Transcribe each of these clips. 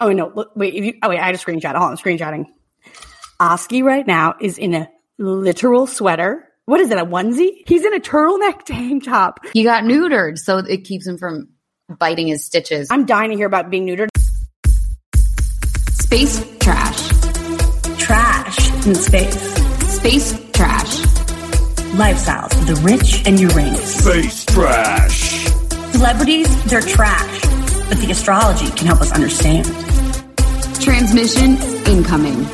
Oh no! Look, wait. You, oh wait, I had a screenshot. Hold on, I'm screenshotting. Oski right now is in a literal sweater. What is it? A onesie? He's in a turtleneck tank top. He got neutered, so it keeps him from biting his stitches. I'm dying to hear about being neutered. Space trash. Trash in space. Space trash. Lifestyles of the rich and Uranus. Space trash. Celebrities, they're trash, but the astrology can help us understand. Transmission incoming.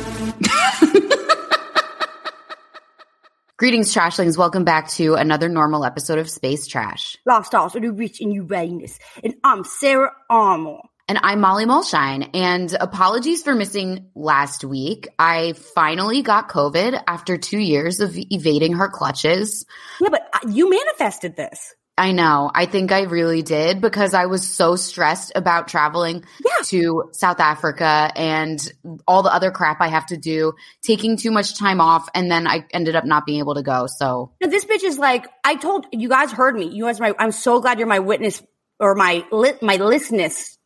Greetings, Trashlings. Welcome back to another normal episode of Space Trash. Lifestyles of the rich and Uranus. And I'm Sara Armour. And I'm Molly Mulshine. And apologies for missing last week. I finally got COVID after two years of evading her clutches. Yeah, but uh, you manifested this. I know. I think I really did because I was so stressed about traveling Yeah. to South Africa and all the other crap I have to do, taking too much time off, and then I ended up not being able to go. So Now, this bitch is like, I told you guys heard me. You guys, are my, I'm so glad you're my witness or my lit, my listeness.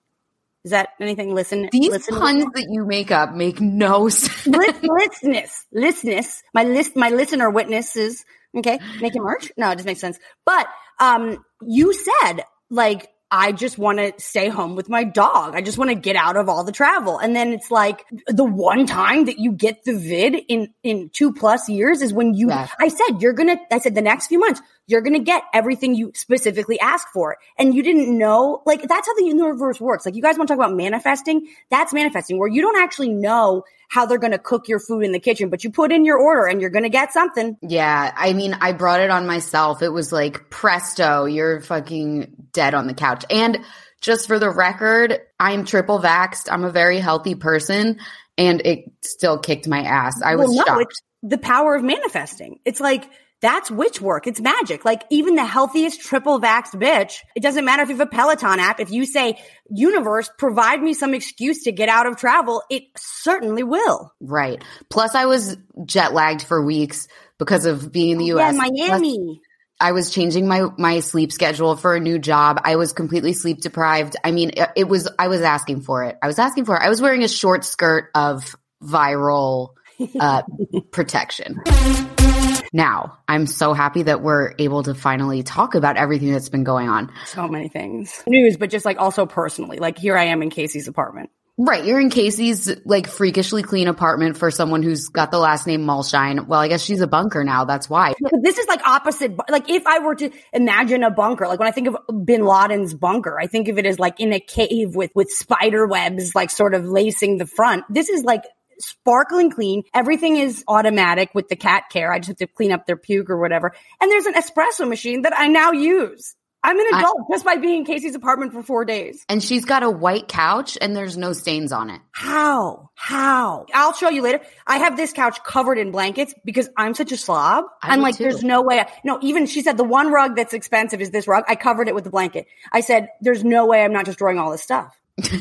Is that anything? Listen, these listen, puns that you make up make no sense. Lis- listeness, listeness, my list, my listener witnesses. Okay, making merch? No, it just makes sense. But um, you said like I just want to stay home with my dog. I just want to get out of all the travel. And then it's like the one time that you get the vid in in two plus years is when you. Yeah. I said you're gonna. I said the next few months you're gonna get everything you specifically ask for, and you didn't know. Like that's how the universe works. Like you guys want to talk about manifesting? That's manifesting, where you don't actually know how they're gonna cook your food in the kitchen, but you put in your order and you're gonna get something. Yeah, I mean, I brought it on myself. It was like presto, you're fucking dead on the couch. And just for the record, I'm triple vaxxed. I'm a very healthy person, and it still kicked my ass. I was well, no, shocked. it's the power of manifesting. It's like that's witch work. It's magic. Like even the healthiest triple vaxxed bitch, it doesn't matter if you have a Peloton app. If you say, universe, provide me some excuse to get out of travel, it certainly will. Right. Plus, I was jet lagged for weeks because of being in the oh, Yeah, U.S. Plus, Miami. I was changing my my sleep schedule for a new job. I was completely sleep deprived. I mean, it, it was I was asking for it. I was asking for it. I was wearing a short skirt of viral uh, protection. Now, I'm so happy that we're able to finally talk about everything that's been going on. So many things. News, but just like also personally. Like here I am in Casey's apartment. Right, you're in Casey's like freakishly clean apartment for someone who's got the last name Mulshine. Well, I guess she's a bunker now. That's why. But this is like opposite. Like if I were to imagine a bunker, like when I think of Bin Laden's bunker, I think of it as like in a cave with with spider webs, like sort of lacing the front. This is like sparkling clean. Everything is automatic with the cat care. I just have to clean up their puke or whatever. And there's an espresso machine that I now use. I'm an I- adult just by being in Casey's apartment for four days. And she's got a white couch and there's no stains on it. How? How? I'll show you later. I have this couch covered in blankets because I'm such a slob. I I'm like, too. there's no way. I, no, even she said the one rug that's expensive is this rug. I covered it with the blanket. I said, there's no way I'm not destroying all this stuff.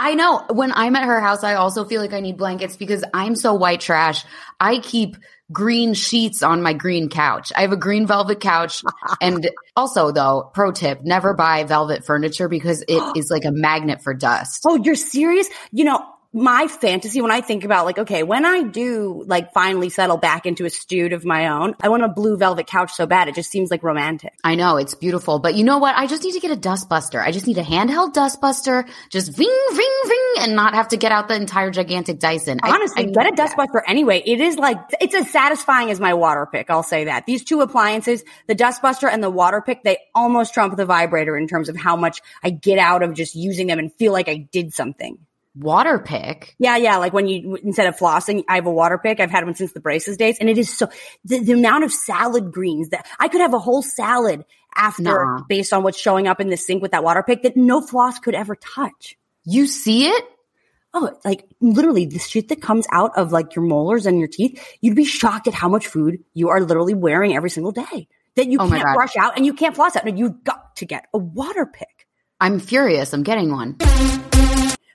I know. When I'm at her house, I also feel like I need blankets because I'm so white trash. I keep green sheets on my green couch. I have a green velvet couch. and also, though, pro tip never buy velvet furniture because it is like a magnet for dust. Oh, you're serious? You know, my fantasy when I think about like, okay, when I do like finally settle back into a stewed of my own, I want a blue velvet couch so bad. It just seems like romantic. I know it's beautiful, but you know what? I just need to get a dust buster. I just need a handheld dust buster, just ving, ving, ving, and not have to get out the entire gigantic Dyson. Honestly, I get a need dust buster anyway. It is like, it's as satisfying as my water pick. I'll say that. These two appliances, the dust buster and the water pick, they almost trump the vibrator in terms of how much I get out of just using them and feel like I did something. Water pick. Yeah, yeah. Like when you, instead of flossing, I have a water pick. I've had one since the braces days. And it is so, the, the amount of salad greens that I could have a whole salad after Nuh-uh. based on what's showing up in the sink with that water pick that no floss could ever touch. You see it? Oh, like literally the shit that comes out of like your molars and your teeth, you'd be shocked at how much food you are literally wearing every single day that you Oh can't brush out and you can't floss out. And you've got to get a water pick. I'm furious. I'm getting one.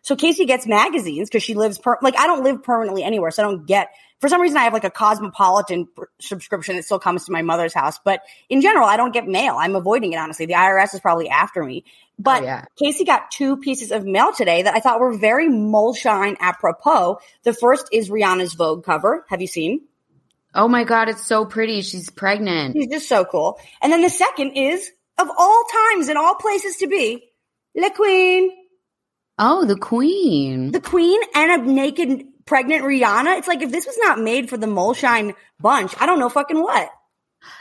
So Casey gets magazines because she lives per, like I don't live permanently anywhere. So I don't get, for some reason I have like a cosmopolitan pr- subscription that still comes to my mother's house. But in general, I don't get mail. I'm avoiding it, honestly. The IRS is probably after me. But Oh, yeah. Casey got two pieces of mail today that I thought were very Mulshine apropos. The first is Rihanna's Vogue cover. Have you seen? Oh my God, it's so pretty. She's pregnant. She's just so cool. And then the second is, of all times and all places to be, La Queen. Oh, the queen. the queen and a naked pregnant Rihanna. It's like if this was not made for the Mulshine bunch, I don't know fucking what.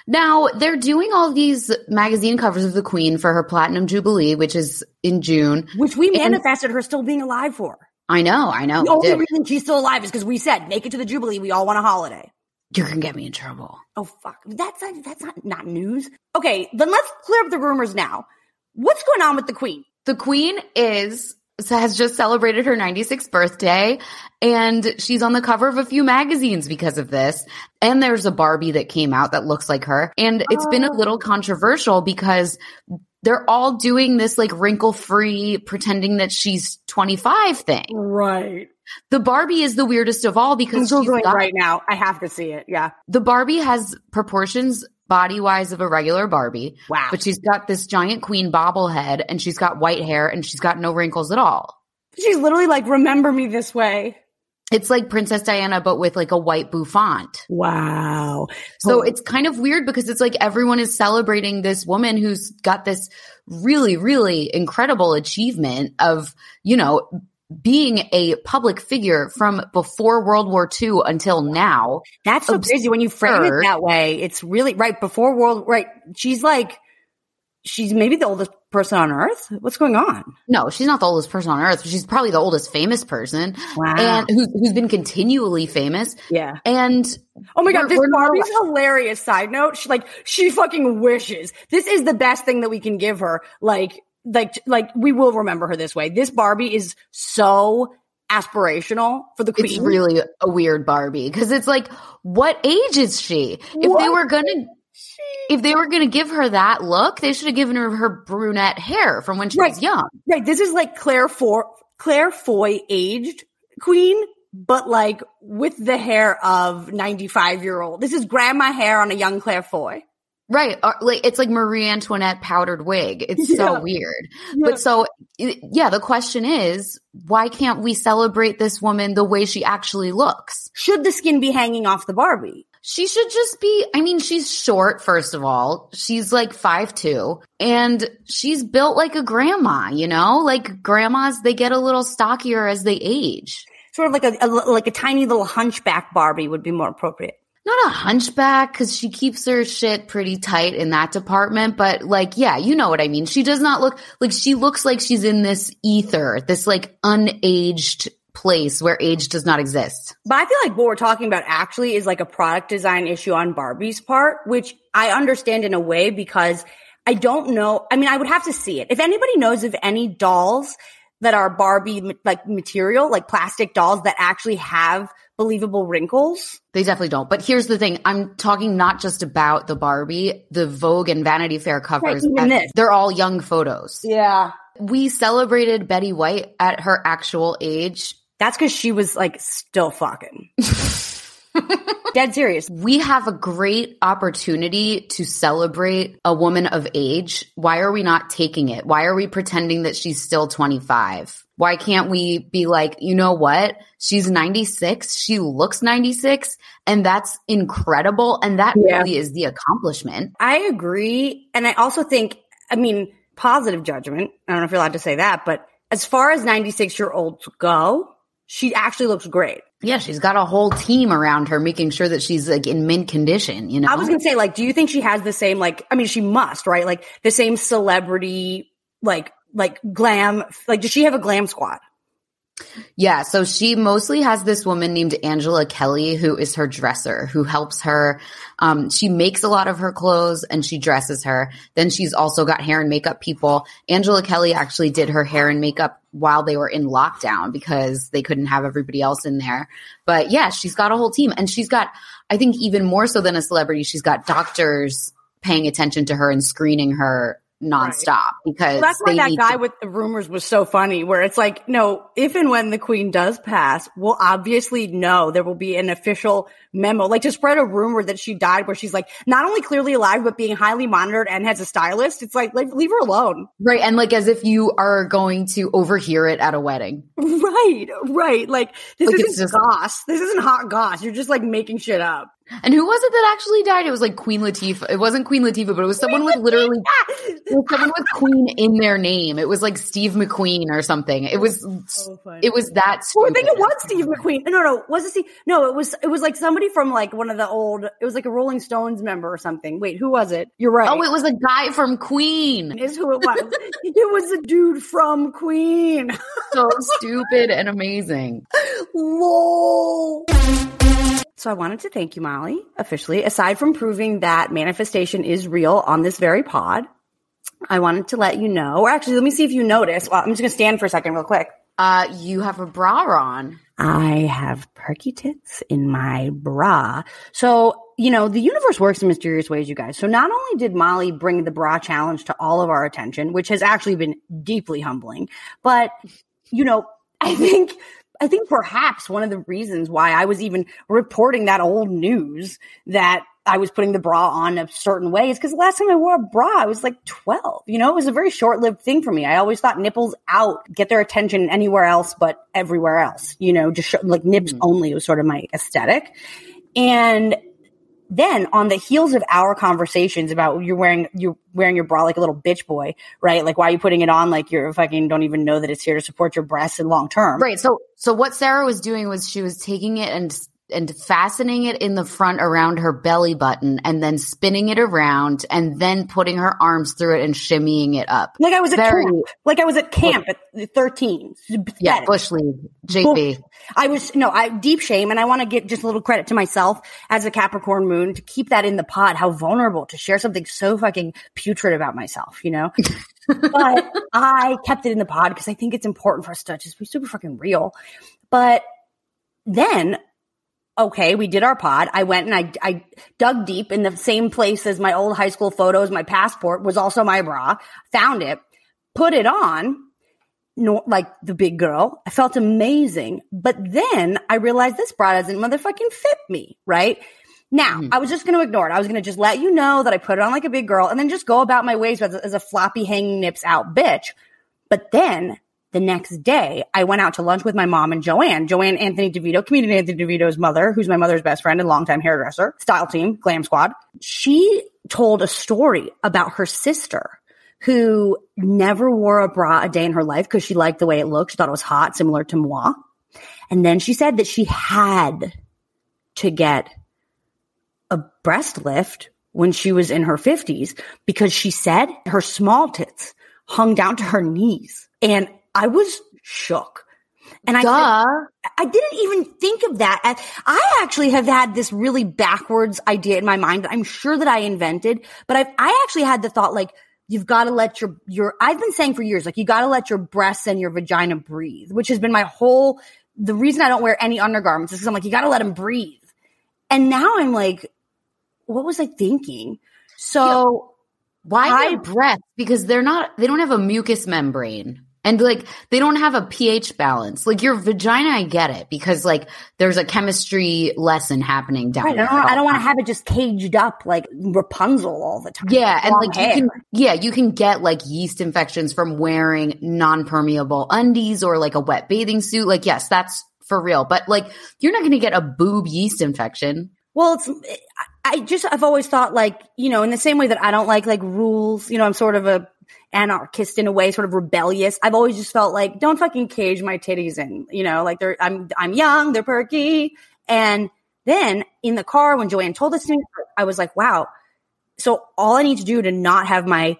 Now they're doing all these magazine covers of the queen for her platinum jubilee, which is in June. Which we And- manifested her still being alive for. I know, I know. The only reason she's still alive is because we said, make it to the Jubilee. We all want a holiday. You're gonna get me in trouble. Oh fuck. That's not, that's not, not news. Okay. Then let's clear up the rumors now. What's going on with the queen? The queen is has just celebrated her 96th birthday and she's on the cover of a few magazines because of this. And there's a Barbie that came out that looks like her. And it's been a oh. little controversial because they're all doing this like wrinkle free pretending that she's 25 thing. Right. The Barbie is the weirdest of all I'm because she's Googling got- right now. I have to see it. Yeah. the Barbie has proportions body wise of a regular Barbie. Wow. But she's got this giant queen bobblehead and she's got white hair and she's got no wrinkles at all. She's literally like, remember me this way. It's like Princess Diana, but with like a white bouffant. Wow. So it's kind of weird because it's like everyone is celebrating this woman who's got this really, really incredible achievement of, you know, being a public figure from before World War II until now. That's so crazy when you frame it that way. It's really right before world. Right, she's like, she's maybe the oldest person on earth. What's going on? No, she's not the oldest person on earth. She's probably the oldest famous person Wow. and who's, who's been continually famous. Yeah. And Oh my god, this we're not- Barbie's hilarious. Side note, she like she fucking wishes. This is the best thing that we can give her. Like, like, like we will remember her this way. This Barbie is so aspirational for the queen. it's really a weird Barbie because it's like, what age is she? If they were gonna, if they were gonna give her that look, they should have given her her brunette hair from when she Right. was young. Right. This is like Claire for Claire Foy aged queen, but like with the hair of 95 year old. This is grandma hair on a young Claire Foy. Right. Like it's like Marie Antoinette powdered wig. It's Yeah. so weird. But so yeah, the question is, why can't we celebrate this woman the way she actually looks? Should the skin be hanging off the Barbie? She should just be, I mean, she's short, first of all. She's like five two, and she's built like a grandma, you know? Like grandmas, they get a little stockier as they age. Sort of like a, a like a tiny little hunchback Barbie would be more appropriate. Not a hunchback, cause she keeps her shit pretty tight in that department, but like, yeah, you know what I mean. She does not look, like she looks like she's in this ether, this like unaged place where age does not exist. But I feel like what we're talking about actually is like a product design issue on Barbie's part, which I understand in a way because I don't know. I mean, I would have to see it. If anybody knows of any dolls that are Barbie like material, like plastic dolls that actually have believable wrinkles, They definitely don't. But here's the thing. I'm talking not just about the Barbie, the Vogue and Vanity Fair covers. this. They're all young photos. yeah, We celebrated Betty White at her actual age. that's because she was like still fucking. Dead serious. We have a great opportunity to celebrate a woman of age. Why are we not taking it? Why are we pretending that she's still 25? Why can't we be like, you know what? She's 96. She looks 96 and that's incredible. And that Yeah. really is the accomplishment. I agree. And I also think, I mean, positive judgment. I don't know if you're allowed to say that, but as far as 96 year olds go, she actually looks great. Yeah, she's got a whole team around her making sure that she's like in mint condition, you know? I was going to say, like, do you think she has the same, like, I mean, she must, right? Like the same celebrity, like, like glam, like, does she have a glam squad? Yeah, so she mostly has this woman named Angela Kelly who is her dresser, who helps her. Um, she makes a lot of her clothes and she dresses her. Then she's also got hair and makeup people. Angela Kelly actually did her hair and makeup while they were in lockdown because they couldn't have everybody else in there. But yeah, she's got a whole team and she's got, I think even more so than a celebrity, she's got doctors paying attention to her and screening her nonstop right. because well, that's why that guy to- with the rumors was so funny where it's like no if and when the queen does pass we'll obviously know there will be an official memo. Like to spread a rumor that she died where she's like not only clearly alive but being highly monitored and has a stylist. It's like, like leave her alone. Right. And like as if you are going to overhear it at a wedding. Right. Right. Like this like isn't just- goss. This isn't hot goss. You're just like making shit up and who was it that actually died? It was like Queen Latifah. It wasn't Queen Latifah, but it was someone with literally was someone with Queen in their name. It was like Steve McQueen or something. It was so it was that. Oh, I think it was Steve McQueen. No, no, was it Steve? No, it was it was like somebody from like one of the old. It was like a Rolling Stones member or something. Wait, who was it? You're right. Oh, it was a guy from Queen. Is who it was. it was a dude from Queen. so stupid and amazing. Lol. So I wanted to thank you, Molly, officially. Aside from proving that manifestation is real on this very pod, I wanted to let you know, or actually, let me see if you notice. Well, I'm just going to stand for a second real quick. Uh, you have a bra on. I have perky tits in my bra. So, you know, the universe works in mysterious ways, you guys. So not only did Molly bring the bra challenge to all of our attention, which has actually been deeply humbling, but, you know, I think I think perhaps one of the reasons why I was even reporting that old news that I was putting the bra on a certain way is because the last time I wore a bra, I was like 12. You know, it was a very short lived thing for me. I always thought nipples out get their attention anywhere else but everywhere else. You know, just like nips mm-hmm. only was sort of my aesthetic. And then on the heels of our conversations about you're wearing you're wearing your bra like a little bitch boy, right? Like why are you putting it on like you're fucking don't even know that it's here to support your breasts in long term. Right. So so what Sara was doing was she was taking it and and fastening it in the front around her belly button and then spinning it around and then putting her arms through it and shimmying it up. Like I was at Very, camp. Like I was at camp at 13. Yeah, Bush League. JP. I was, no, I deep shame and I want to give just a little credit to myself as a Capricorn moon to keep that in the pod. How vulnerable to share something so fucking putrid about myself, you know? but I kept it in the pod because I think it's important for us to just be super fucking real. But then okay, we did our pod. I went and I, I dug deep in the same place as my old high school photos. My passport was also my bra, found it, put it on. No, like the big girl. I felt amazing. But then I realized this bra doesn't motherfucking fit me, right? Now, mm-hmm. I was just going to ignore it. I was going to just let you know that I put it on like a big girl and then just go about my ways as, as a floppy hanging nips out bitch. But then the next day, I went out to lunch with my mom and Joanne, Joanne Anthony DeVito, comedian Anthony DeVito's mother, who's my mother's best friend and longtime hairdresser, style team, glam squad. She told a story about her sister who never wore a bra a day in her life because she liked the way it looked. She thought it was hot, similar to moi. And then she said that she had to get a breast lift when she was in her 50s because she said her small tits hung down to her knees. And I was shook. And I, I didn't even think of that. I actually have had this really backwards idea in my mind that I'm sure that I invented, but I've, I actually had the thought like, you've got to let your, your, I've been saying for years, like you got to let your breasts and your vagina breathe, which has been my whole, the reason I don't wear any undergarments is because I'm like, you got to let them breathe. And now I'm like, what was I thinking? So why I, breath? Because they're not, they don't have a mucous membrane. And like they don't have a pH balance. Like your vagina, I get it because like there's a chemistry lesson happening down right, there. I don't, I don't want to have it just caged up like Rapunzel all the time. Yeah, and like hair. you can yeah, you can get like yeast infections from wearing non-permeable undies or like a wet bathing suit. Like yes, that's for real. But like you're not going to get a boob yeast infection. Well, it's I just I've always thought like, you know, in the same way that I don't like like rules, you know, I'm sort of a anarchist in a way, sort of rebellious. I've always just felt like, don't fucking cage my titties in, you know, like they're, I'm, I'm young, they're perky. And then in the car, when Joanne told us, I was like, wow. So all I need to do to not have my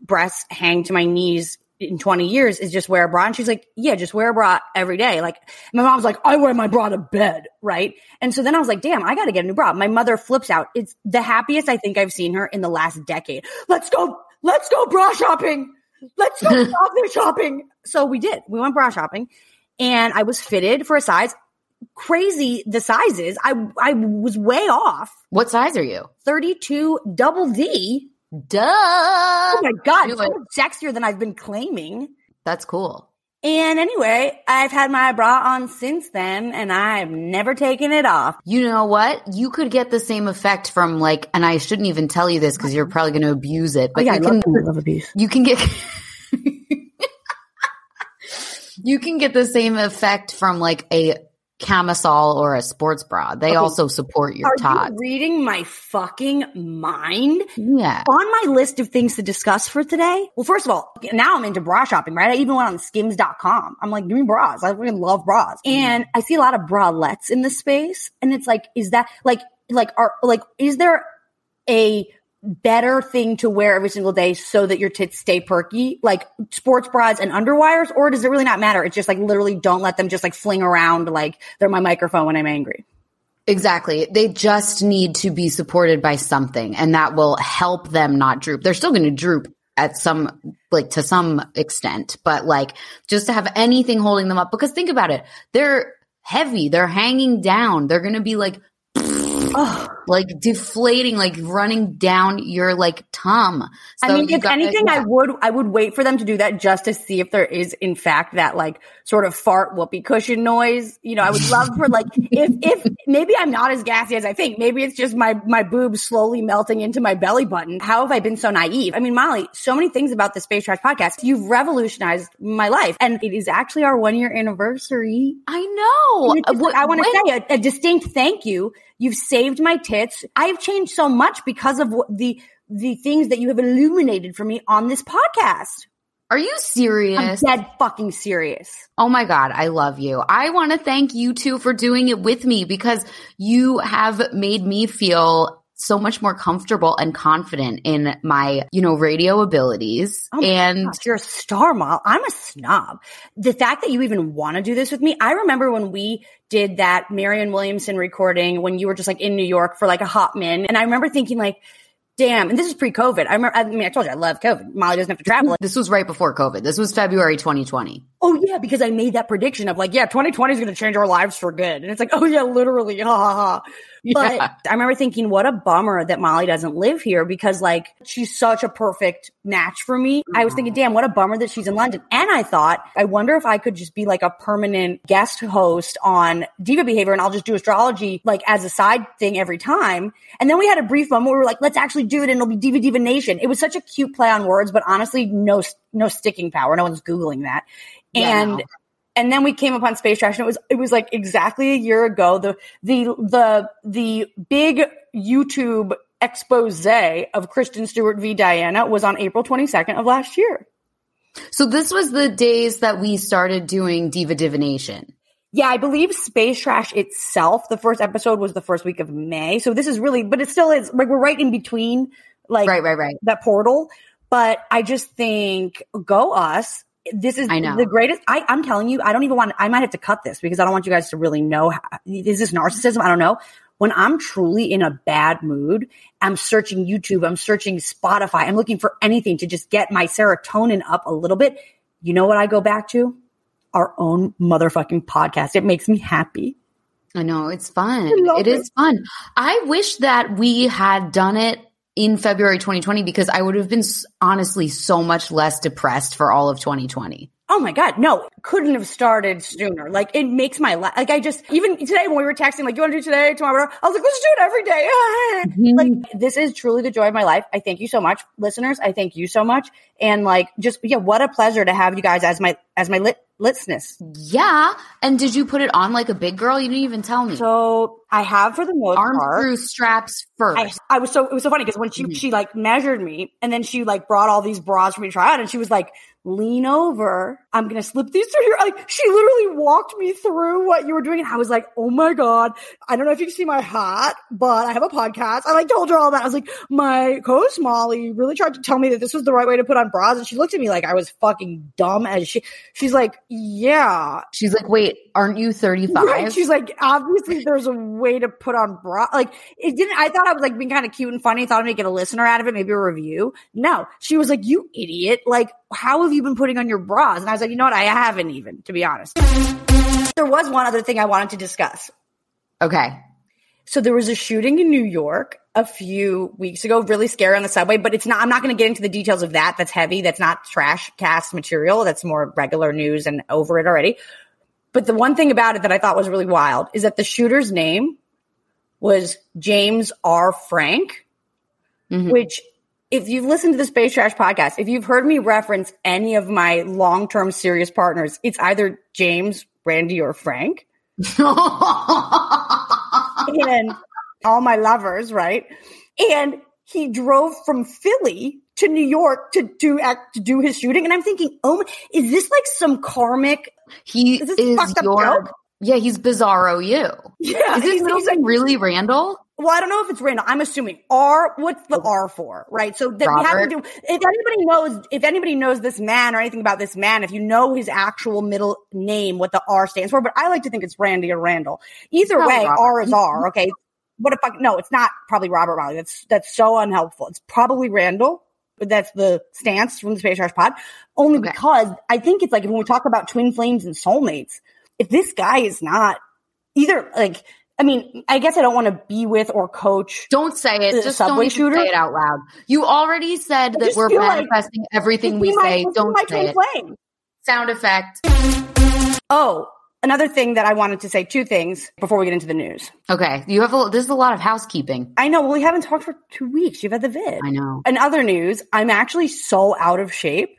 breasts hang to my knees in 20 years is just wear a bra. And she's like, yeah, just wear a bra every day. Like my mom's like, I wear my bra to bed. Right. And so then I was like, damn, I got to get a new bra. My mother flips out. It's the happiest I think I've seen her in the last decade. Let's go. Let's go bra shopping. Let's go bra shopping. So we did. We went bra shopping and I was fitted for a size crazy the sizes. I I was way off. What size are you? 32 double D. Duh. Oh my god, Do so it. sexier than I've been claiming. That's cool. And anyway, I've had my bra on since then and I've never taken it off. You know what? You could get the same effect from like, and I shouldn't even tell you this because you're probably going to abuse it, but Oh, yeah, you I can, love, love abuse. you can get, you can get the same effect from like a camisole or a sports bra. They Okay. also support your Are tots. you reading my fucking mind? Yeah. On my list of things to discuss for today, well, first of all, now I'm into bra shopping, right? I even went on skims.com. I'm like, give me bras. I love bras. Mm-hmm. And I see a lot of bralettes in this space. And it's like, is that like, like, are, like, is there a better thing to wear every single day so that your tits stay perky, like sports bras and underwires? Or does it really not matter? It's just like literally don't let them just like fling around like they're my microphone when I'm angry. Exactly. They just need to be supported by something and that will help them not droop. They're still going to droop at some, like to some extent, but like just to have anything holding them up because think about it. They're heavy. They're hanging down. They're going to be like, Oh. like deflating, like running down your like tum. I mean, if anything, I would I would wait for them to do that just to see if there is in fact that like sort of fart whoopee cushion noise. You know, I would love for like if if maybe I'm not as gassy as I think. Maybe it's just my my boobs slowly melting into my belly button. How have I been so naive? I mean, Molly, so many things about the Space Trash podcast. You've revolutionized my life, and it is actually our one year anniversary. I know. Uh, just, What- I want to say a, a distinct thank you. You've saved my tits. I've changed so much because of what the the things that you have illuminated for me on this podcast. Are you I'm serious? dead fucking serious. Oh my God, I love you. I want to thank you too for doing it with me because you have made me feel so much more comfortable and confident in my, you know, radio abilities. Oh and Gosh, you're a star mom. I'm a snob. The fact that you even want to do this with me, I remember when we did that Marianne Williamson recording when you were just like in New York for like a hot min. And I remember thinking like, damn, and this is pre-COVID. I remember, I mean, I told you I love COVID. Molly doesn't have to travel. this was right before COVID. This was February 2020. Oh yeah, because I made that prediction of like, yeah, 2020 is going to change our lives for good. And it's like, oh yeah, literally, ha ha ha. But Yeah. I remember thinking, what a bummer that Molly doesn't live here because like she's such a perfect match for me. I was thinking, mm-hmm. damn, what a bummer that she's in London. And I thought, I wonder if I could just be like a permanent guest host on Diva Behavior and I'll just do astrology like as a side thing every time. And then we had a brief moment where we were like, let's actually do it and it'll be Diva Divination. It was such a cute play on words, but honestly, no, no sticking power. No one's Googling that. Yeah, and no. and then we came upon space trash and it was it was like exactly a year ago the the the the big youtube expose of kristen stewart v diana was on april 22nd of last year So this was the days that we started doing Diva Divination. yeah i believe space trash itself the first episode was the first week of may so this is really but it still is like we're right in between like Right, right, right. that portal but i just think go us this is I know. the greatest. I, I'm telling you, I don't even want. I might have to cut this because I don't want you guys to really know. How, is this narcissism? I don't know. When I'm truly in a bad mood, I'm searching YouTube. I'm searching Spotify. I'm looking for anything to just get my serotonin up a little bit. You know what I go back to? Our own motherfucking podcast. It makes me happy. I know it's fun. love It is fun. I wish that we had done it in February 2020 because I would have been honestly so much less depressed for all of 2020. Oh my God. No, couldn't have started sooner. Like it makes my life, like I just, even today when we were texting, like, you want to do today, tomorrow? I was like, let's do it every day. Mm-hmm. like this is truly the joy of my life. I thank you so much. Listeners, I thank you so much. And like, just, yeah, what a pleasure to have you guys as my, as my lit, litness. Yeah. And did you put it on like a big girl? You didn't even tell me. So I have for the most Arms part. through straps first. I, I was so it was so funny because when she Mhm. she like measured me and then she like brought all these bras for me to try out and she was like lean over i'm gonna slip these through here like she literally walked me through what you were doing and i was like oh my god i don't know if you can see my hat but i have a podcast i like told her all that i was like my co-host molly really tried to tell me that this was the right way to put on bras and she looked at me like i was fucking dumb as she she's like yeah She's like, wait, aren't you 35? Right. She's like, obviously there's a way to put on bra. Like it didn't, I thought I was like being kind of cute and funny. Thought I'd make it a listener out of it, maybe a review. No, she was like, you idiot. Like, how have you been putting on your bras? And I was like, you know what? I haven't even, to be honest. There was one other thing I wanted to discuss. okay. So there was a shooting in New York a few weeks ago, really scary on the subway, but it's not, I'm not going to get into the details of that. That's heavy. That's not trash cast material. That's more regular news and over it already. But the one thing about it that I thought was really wild is that the shooter's name was James R. Frank, Mhm. which if you've listened to the Space Trash podcast, if you've heard me reference any of my long-term serious partners, it's either James, Randy, or Frank. and all my lovers, right? And he drove from Philly to New York to do act to do his shooting, and I'm thinking, oh, my, is this like some karmic? he Is this is fucked up your, joke? yeah, he's bizarro you. Yeah, Is his he's- middle he's like- name really Randall? Well, I don't know if it's Randall. I'm assuming R. What's the R for? Right. So that we have to do. If anybody knows, if anybody knows this man or anything about this man, if you know his actual middle name, what the R stands for, but I like to think it's Randy or Randall. Either way, Robert. R is R. Okay. What if I? No, it's not probably Robert Riley. That's that's so unhelpful. It's probably Randall. But that's the stance from the Space Trash Pod. Only Okay. because I think it's like when we talk about twin flames and soulmates, if this guy is not either like I mean, I guess I don't want to be with or coach. Don't say it. Just don't shooter? say it out loud. You already said that we're feel like manifesting everything we my- say. Don't say it. flame. Sound effect. Oh, another thing that I wanted to say, two things before we get into the news. Okay. You have a, this is a lot of housekeeping. I know, well, we haven't talked for two weeks. You've had the vid. I know. In other news, I'm actually so out of shape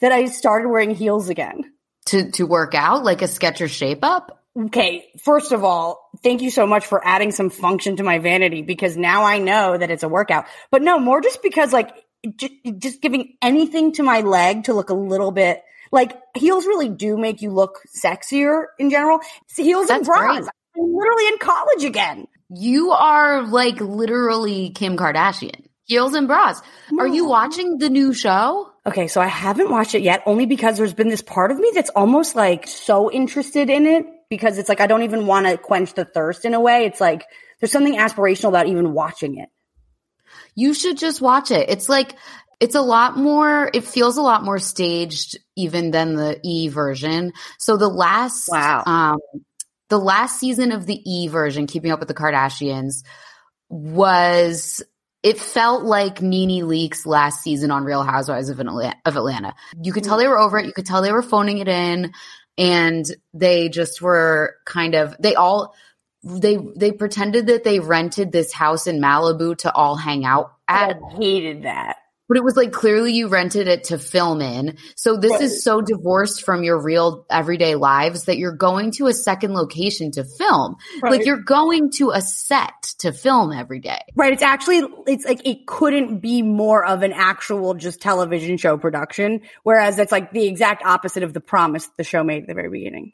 that I started wearing heels again. To, to work out like a Sketcher shape up. Okay, first of all, thank you so much for adding some function to my vanity because now I know that it's a workout. But no, more just because like just, just giving anything to my leg to look a little bit like heels really do make you look sexier in general. Heels and bras. great. I'm literally in college again. You are like literally Kim Kardashian. Heels and bras. Are you watching the new show? Okay, so I haven't watched it yet only because there's been this part of me that's almost like so interested in it because it's like I don't even want to quench the thirst in a way. It's like there's something aspirational about even watching it. You should just watch it. It's like, it's a lot more, it feels a lot more staged even than the E version. So the last, Wow. um, the last season of the E version, Keeping Up with the Kardashians, was, it felt like NeNe Leakes' last season on Real Housewives of Atlanta. Of Atlanta. You could tell they were over it. You could tell they were phoning it in and they just were kind of, they all, they, they pretended that they rented this house in Malibu to all hang out at I hated that. But it was like clearly you rented it to film in. So this Right. is so divorced from your real everyday lives that you're going to a second location to film. Like you're going to a set to film every day. Right. It's actually, it's like, it couldn't be more of an actual just television show production. Whereas it's like the exact opposite of the promise the show made at the very beginning.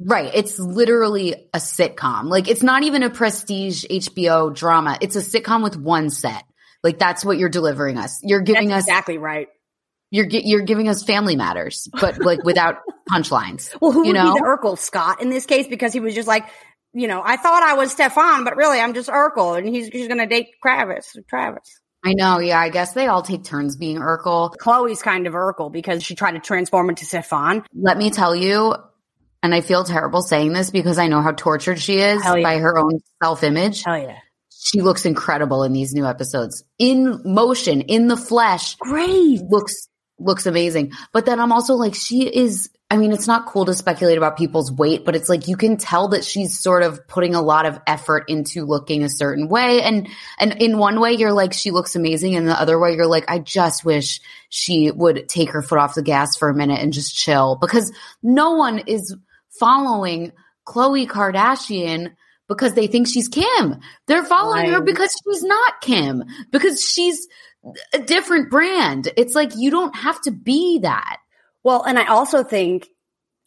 Right. It's literally a sitcom. Like it's not even a prestige HBO drama. It's a sitcom with one set. Like that's what you're delivering us. You're giving That's us exactly right. you're you're giving us family matters, but like without punchlines. Well, who you would know? be the Urkel Scott in this case? Because he was just like, you know, I thought I was Stefan, but really I'm just Urkel and he's, he's going to date Travis. Travis. I know. Yeah. I guess they all take turns being Urkel. Khloe's kind of Urkel because she tried to transform into Stefan. let me tell you, and I feel terrible saying this because I know how tortured she is yeah. by her own self image. Hell yeah. She looks incredible in these new episodes. In motion, in the flesh, Great. looks looks amazing. But then I'm also like, she is I mean, it's not cool to speculate about people's weight, but it's like you can tell that she's sort of putting a lot of effort into looking a certain way. And, and in one way, you're like, she looks amazing. And the other way, you're like, I just wish she would take her foot off the gas for a minute and just chill because no one is following Khloe Kardashian because they think she's Kim. They're following her because she's not Kim, because she's a different brand. It's like you don't have to be that. Well, and I also think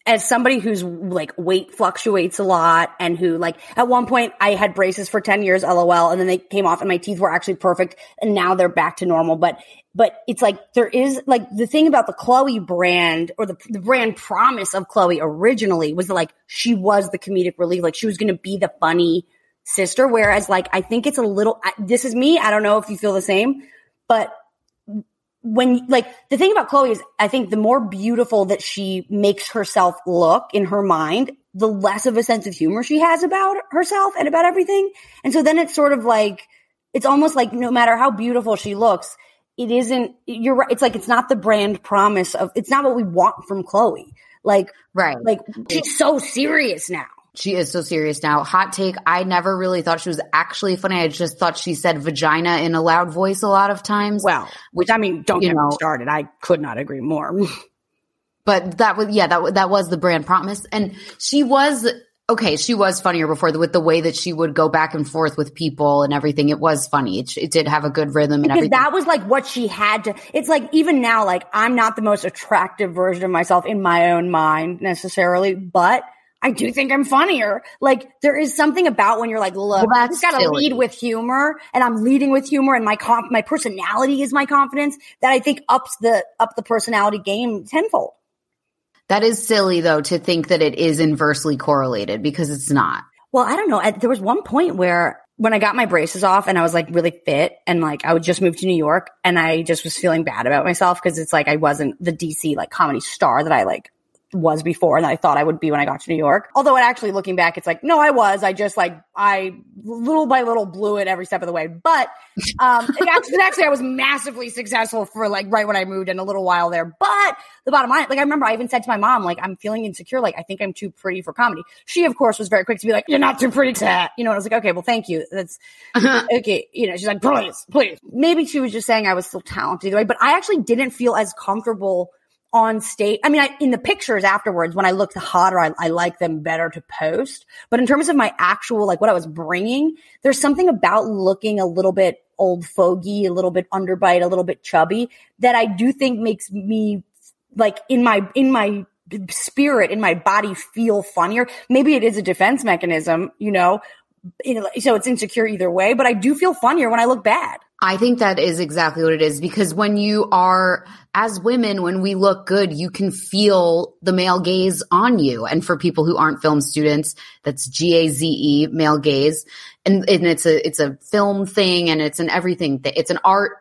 as somebody who's like weight fluctuates a lot and who like at one point I had braces for 10 years, lol, and then they came off and my teeth were actually perfect and now they're back to normal. But, but it's like there is like the thing about the Khloe brand or the, the brand promise of Khloe originally was like she was the comedic relief. Like she was going to be the funny sister. Whereas like I think it's a little, this is me. I don't know if you feel the same, but when like the thing about Khloe is I think the more beautiful that she makes herself look in her mind, the less of a sense of humor she has about herself and about everything. And so then it's sort of like it's almost like no matter how beautiful she looks, it isn't you're right. It's like it's not the brand promise of it's not what we want from Khloe. Like Right. like she's so serious now. She is so serious now. Hot take. I never really thought she was actually funny. I just thought she said vagina in a loud voice a lot of times. Well, which I mean, don't get know. me started. I could not agree more. but that was, yeah, that, that was the brand promise. And she was, okay, she was funnier before with the way that she would go back and forth with people and everything. It was funny. It, it did have a good rhythm and because everything. that was like what she had to it's like even now like i'm not the most attractive version of myself in my own mind necessarily but i do think i'm funnier like there is something about when you're like look Well, i just gotta silly. lead with humor and i'm leading with humor and my comp my personality is my confidence that i think ups the up the personality game tenfold that is silly though to think that it is inversely correlated because it's not. Well, I don't know. I, there was one point where when I got my braces off and I was like really fit and like I would just move to New York and I just was feeling bad about myself because it's like I wasn't the DC like comedy star that I like was before and that I thought I would be when I got to New York. Although it actually looking back, it's like, no, I was. I just like, I little by little blew it every step of the way. But, um, it actually, it actually I was massively successful for like right when I moved in a little while there. But the bottom line, like I remember I even said to my mom, like, I'm feeling insecure. Like I think I'm too pretty for comedy. She of course was very quick to be like, you're not too pretty, Kat. You know, and I was like, okay, well, thank you. That's okay. You know, she's like, please, please. Maybe she was just saying I was still talented either way, but I actually didn't feel as comfortable on stage. I mean, I, in the pictures afterwards, when I looked hotter, I, I like them better to post. But in terms of my actual, like what I was bringing, there's something about looking a little bit old fogey, a little bit underbite, a little bit chubby that I do think makes me like in my, in my spirit, in my body feel funnier. Maybe it is a defense mechanism, you know, you know, so it's insecure either way, but I do feel funnier when I look bad. I think that is exactly what it is because when you are, as women, when we look good, you can feel the male gaze on you. And for people who aren't film students, that's G-A-Z-E, male gaze. And, and it's a, it's a film thing and it's an everything thing. It's an art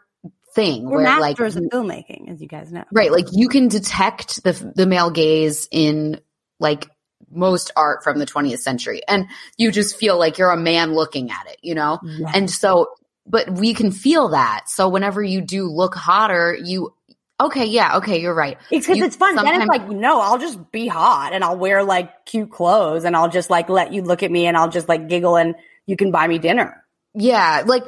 thing We're where like, masters of filmmaking, as you guys know. right, like you can detect the, the male gaze in like most art from the 20th century and you just feel like you're a man looking at it, you know? And so, but we can feel that. So whenever you do look hotter, you, okay, yeah, okay, you're right. It's because it's fun. Then it's like, no, I'll just be hot and I'll wear like cute clothes and I'll just like let you look at me and I'll just like giggle and you can buy me dinner. Yeah, like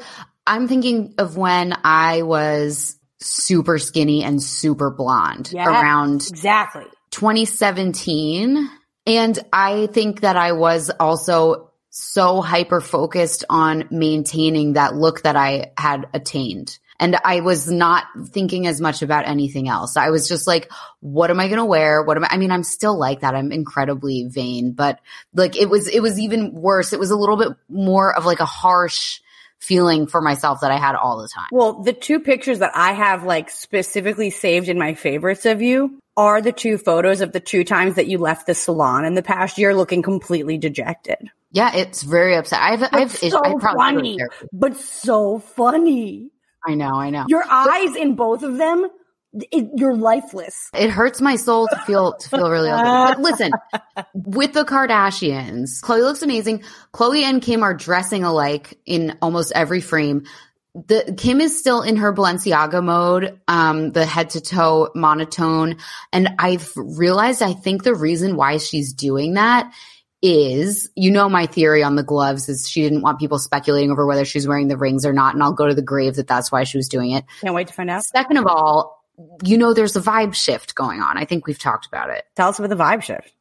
I'm thinking of when I was super skinny and super blonde Yeah. around Exactly. 2017. And I think that I was also so hyper focused on maintaining that look that I had attained. And I was not thinking as much about anything else. I was just like, what am I going to wear? What am I? I mean, I'm still like that. I'm incredibly vain, but like it was, it was even worse. It was a little bit more of like a harsh feeling for myself that I had all the time. Well, the two pictures that I have like specifically saved in my favorites of you are the two photos of the two times that you left the salon in the past year looking completely dejected. Yeah, it's very upset. I've, I've, But so I probably funny, but so funny. I know, I know. Your eyes in both of them, it, you're lifeless. It hurts my soul to feel to feel really listen, with the Kardashians, Khloe looks amazing. Khloe and Kim are dressing alike in almost every frame. The Kim is still in her Balenciaga mode, um, the head to toe monotone. And I've realized I think the reason why she's doing that is, you know, my theory on the gloves is she didn't want people speculating over whether she's wearing the rings or not. And I'll go to the grave that that's why she was doing it. Can't wait to find out. Second of all, you know, there's a vibe shift going on. I think we've talked about it. Tell us about the vibe shift.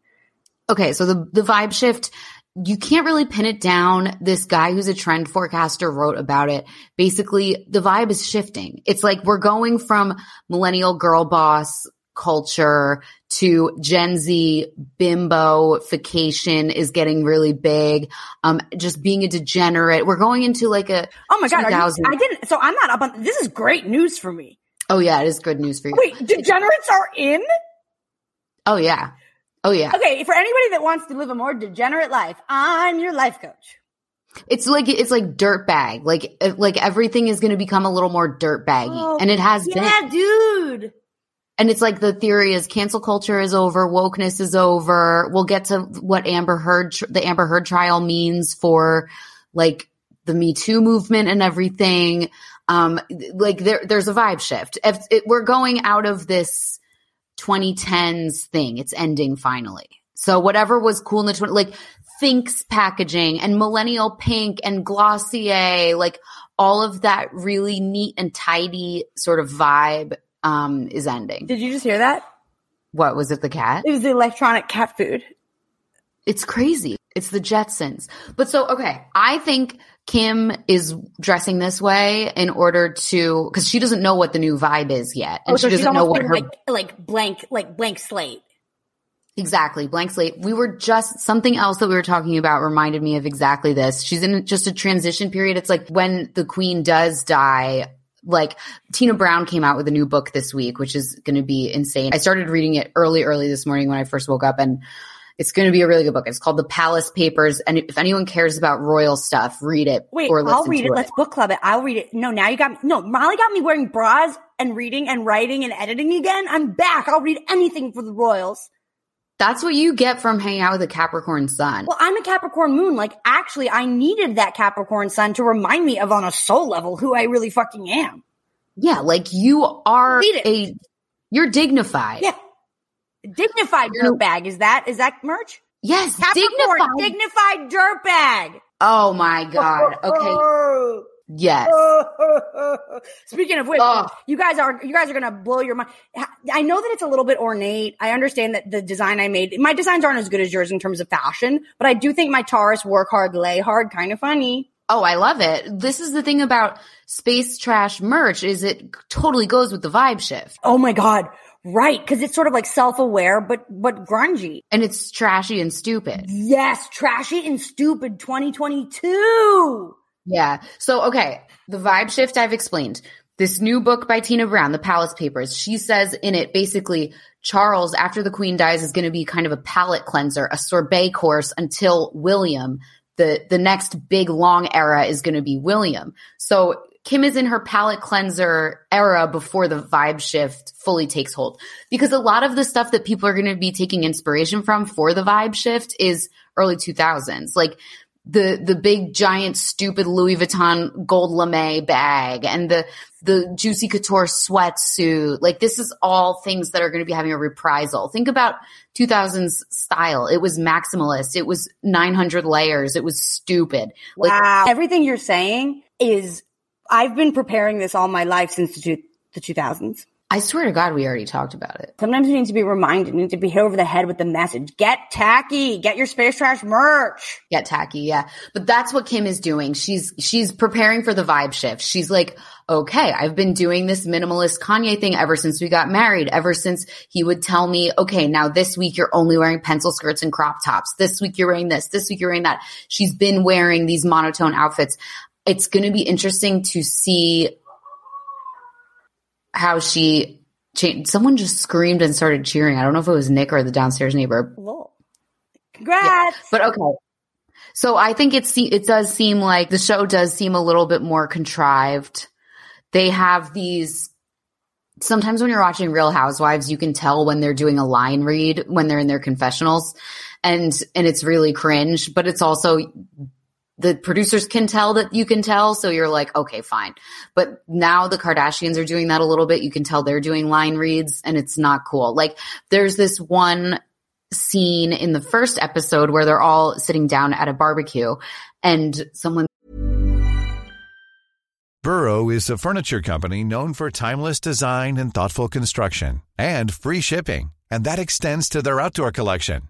Okay. So the, the vibe shift, you can't really pin it down. This guy who's a trend forecaster wrote about it. Basically, the vibe is shifting. It's like we're going from millennial girl boss culture to Gen Z bimbofication is getting really big. Um, just being a degenerate. We're going into like a Oh my god, you, I didn't. So I'm not up on. This is great news for me. Oh yeah, it is good news for you. Wait, degenerates are in. Oh yeah. Oh yeah. Okay, for anybody that wants to live a more degenerate life, I'm your life coach. It's like it's like dirt bag. Like like everything is going to become a little more dirt baggy, oh, and it has yeah, been. dude. And it's like the theory is cancel culture is over, wokeness is over. We'll get to what Amber Heard, the Amber Heard trial means for like the Me Too movement and everything. Um, like there, there's a vibe shift. If it, we're going out of this 2010s thing, it's ending finally. So whatever was cool in the 20, like Thinx packaging and millennial pink and Glossier, like all of that really neat and tidy sort of vibe um, is ending. Did you just hear that? What was it? The cat? It was the electronic cat food. It's crazy. It's the Jetsons. But so, okay, I think Kim is dressing this way in order to, cause she doesn't know what the new vibe is yet. And oh, so she doesn't know what her, like, like blank, like blank slate. Exactly. Blank slate. We were just something else that we were talking about reminded me of exactly this. She's in just a transition period. It's like when the queen does die, like Tina Brown came out with a new book this week, which is going to be insane. I started reading it early, early this morning when I first woke up and it's going to be a really good book. It's called The Palace Papers. And if anyone cares about royal stuff, read it. Wait, I'll read it. it. Let's book club it. I'll read it. No, now you got me. No, Molly got me wearing bras and reading and writing and editing again. I'm back. I'll read anything for the royals. That's what you get from hanging out with a Capricorn sun. Well, I'm a Capricorn moon. Like, actually, I needed that Capricorn sun to remind me of on a soul level who I really fucking am. Yeah, like you are a you're dignified. Yeah. Dignified dirt bag. Is that is that merch? Yes, dignified. dignified dirt bag. Oh my god. Okay. Yes. Speaking of which, you guys are you guys are gonna blow your mind. I know that it's a little bit ornate. I understand that the design I made, my designs aren't as good as yours in terms of fashion, but I do think my Taurus work hard, lay hard, kind of funny. Oh, I love it. This is the thing about space trash merch is it totally goes with the vibe shift. Oh my God. Right. Cause it's sort of like self-aware, but, but grungy. And it's trashy and stupid. Yes. Trashy and stupid 2022. Yeah. So, okay. The vibe shift I've explained. This new book by Tina Brown, The Palace Papers, she says in it basically Charles, after the queen dies, is going to be kind of a palate cleanser, a sorbet course until William, the the next big long era is going to be William. So Kim is in her palate cleanser era before the vibe shift fully takes hold. Because a lot of the stuff that people are going to be taking inspiration from for the vibe shift is early 2000s. Like the the big giant stupid Louis Vuitton gold lame bag and the the juicy couture sweatsuit. Like this is all things that are going to be having a reprisal. Think about 2000s style. It was maximalist. It was 900 layers. It was stupid. Like, wow. Everything you're saying is I've been preparing this all my life since the, two, the 2000s. I swear to God, we already talked about it. Sometimes you need to be reminded, you need to be hit over the head with the message. Get tacky, get your space trash merch. Get tacky, yeah. But that's what Kim is doing. She's, she's preparing for the vibe shift. She's like, okay, I've been doing this minimalist Kanye thing ever since we got married, ever since he would tell me, okay, now this week you're only wearing pencil skirts and crop tops. This week you're wearing this. This week you're wearing that. She's been wearing these monotone outfits. It's going to be interesting to see how she changed. Someone just screamed and started cheering. I don't know if it was Nick or the downstairs neighbor. Congrats. Yeah. But okay. So I think it's it does seem like the show does seem a little bit more contrived. They have these sometimes when you're watching Real Housewives, you can tell when they're doing a line read when they're in their confessionals and and it's really cringe, but it's also the producers can tell that you can tell. So you're like, okay, fine. But now the Kardashians are doing that a little bit. You can tell they're doing line reads and it's not cool. Like there's this one scene in the first episode where they're all sitting down at a barbecue and someone Burrow is a furniture company known for timeless design and thoughtful construction and free shipping. And that extends to their outdoor collection.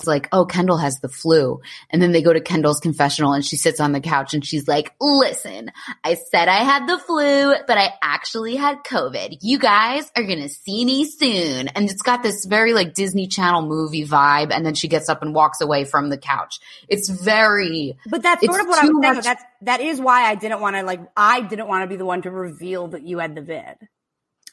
It's like, oh, Kendall has the flu. And then they go to Kendall's confessional and she sits on the couch and she's like, listen, I said I had the flu, but I actually had COVID. You guys are going to see me soon. And it's got this very like Disney Channel movie vibe. And then she gets up and walks away from the couch. It's very, But that's sort of what I was saying. much- That's that is why I didn't want to like I didn't want to be the one to reveal that you had the vid.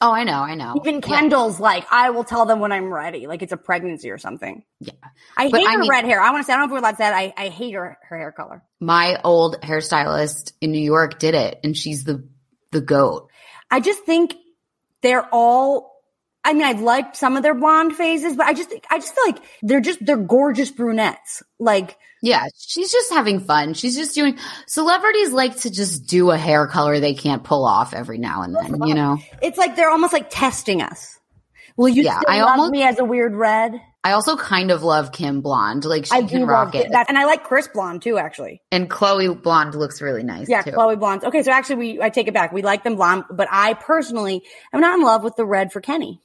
Oh, I know, I know. Even Yeah. Kendall's like, I will tell them when I'm ready, like it's a pregnancy or something. Yeah. I But hate I her mean- red hair. I want to say I don't know if we're allowed to say that. I, I hate her her hair color. My old hairstylist in New York did it and she's the, the goat. I just think they're all. I mean, I liked some of their blonde phases, but I just I just feel like they're just they're gorgeous brunettes. Like Yeah, she's just having fun. She's just doing celebrities like to just do a hair color they can't pull off every now and then, you know. it's like they're almost like testing us. Will you Yeah, still I love almost- me as a weird red? I also kind of love Kim Blonde. Like she I can do rock love it. that, and I like Chris Blonde too. Actually, and Khloe Blonde looks really nice yeah, too. Khloe Blonde. Okay, so actually, we I take it back. We like them blonde, but I personally am not in love with the red for Kenny.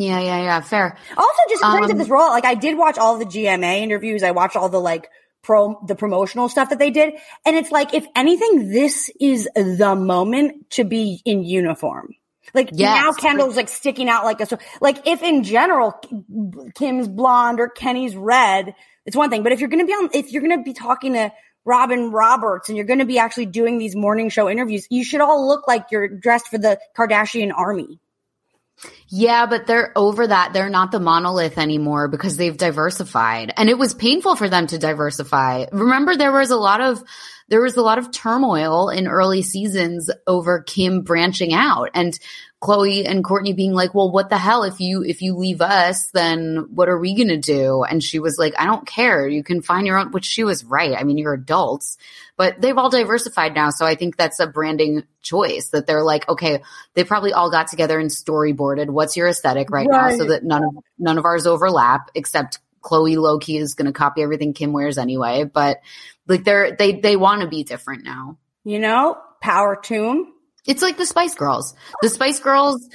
Yeah, yeah, yeah. Fair. Also, just in terms of Um, this role, like I did watch all the GMA interviews. I watched all the like pro the promotional stuff that they did, and it's like if anything, this is the moment to be in uniform. Like Yes. now, Kendall's like sticking out like a so like if in general Kim's blonde or Kenny's red, it's one thing. But if you're gonna be on, if you're gonna be talking to Robin Roberts and you're gonna be actually doing these morning show interviews, you should all look like you're dressed for the Kardashian army. Yeah, but they're over that. They're not the monolith anymore because they've diversified. And it was painful for them to diversify. Remember there was a lot of there was a lot of turmoil in early seasons over Kim branching out and Khloe and Kourtney being like, "Well, what the hell if you if you leave us, then what are we going to do?" And she was like, "I don't care. You can find your own," which she was right. I mean, you're adults. But they've all diversified now, so I think that's a branding choice that they're like, okay, they probably all got together and storyboarded what's your aesthetic right, now so that none of none of ours overlap except Khloe Loki is going to copy everything Kim wears anyway, but like they're they they want to be different now. You know, power to 'em. It's like the Spice Girls. The Spice Girls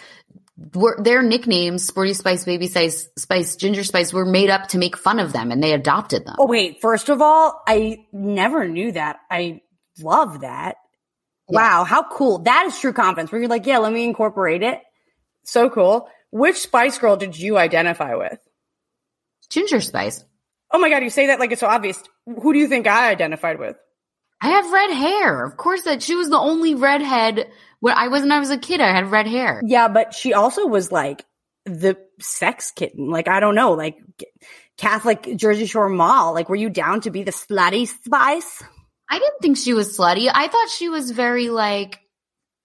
were their nicknames, Sporty Spice, Baby Spice, Spice, Ginger Spice, were made up to make fun of them, and they adopted them. Oh wait, first of all, I never knew that. I love that. Yeah. Wow, how cool. That is true confidence where you're like, yeah, let me incorporate it. So cool. Which Spice Girl did you identify with? Ginger Spice. Oh my God, you say that like it's so obvious. Who do you think I identified with? I have red hair. Of course, that she was the only redhead when I was when I was a kid. I had red hair. Yeah, but she also was like the sex kitten. Like, I don't know, like Catholic Jersey Shore Mall. Like, were you down to be the slutty spice? I didn't think she was slutty. I thought she was very like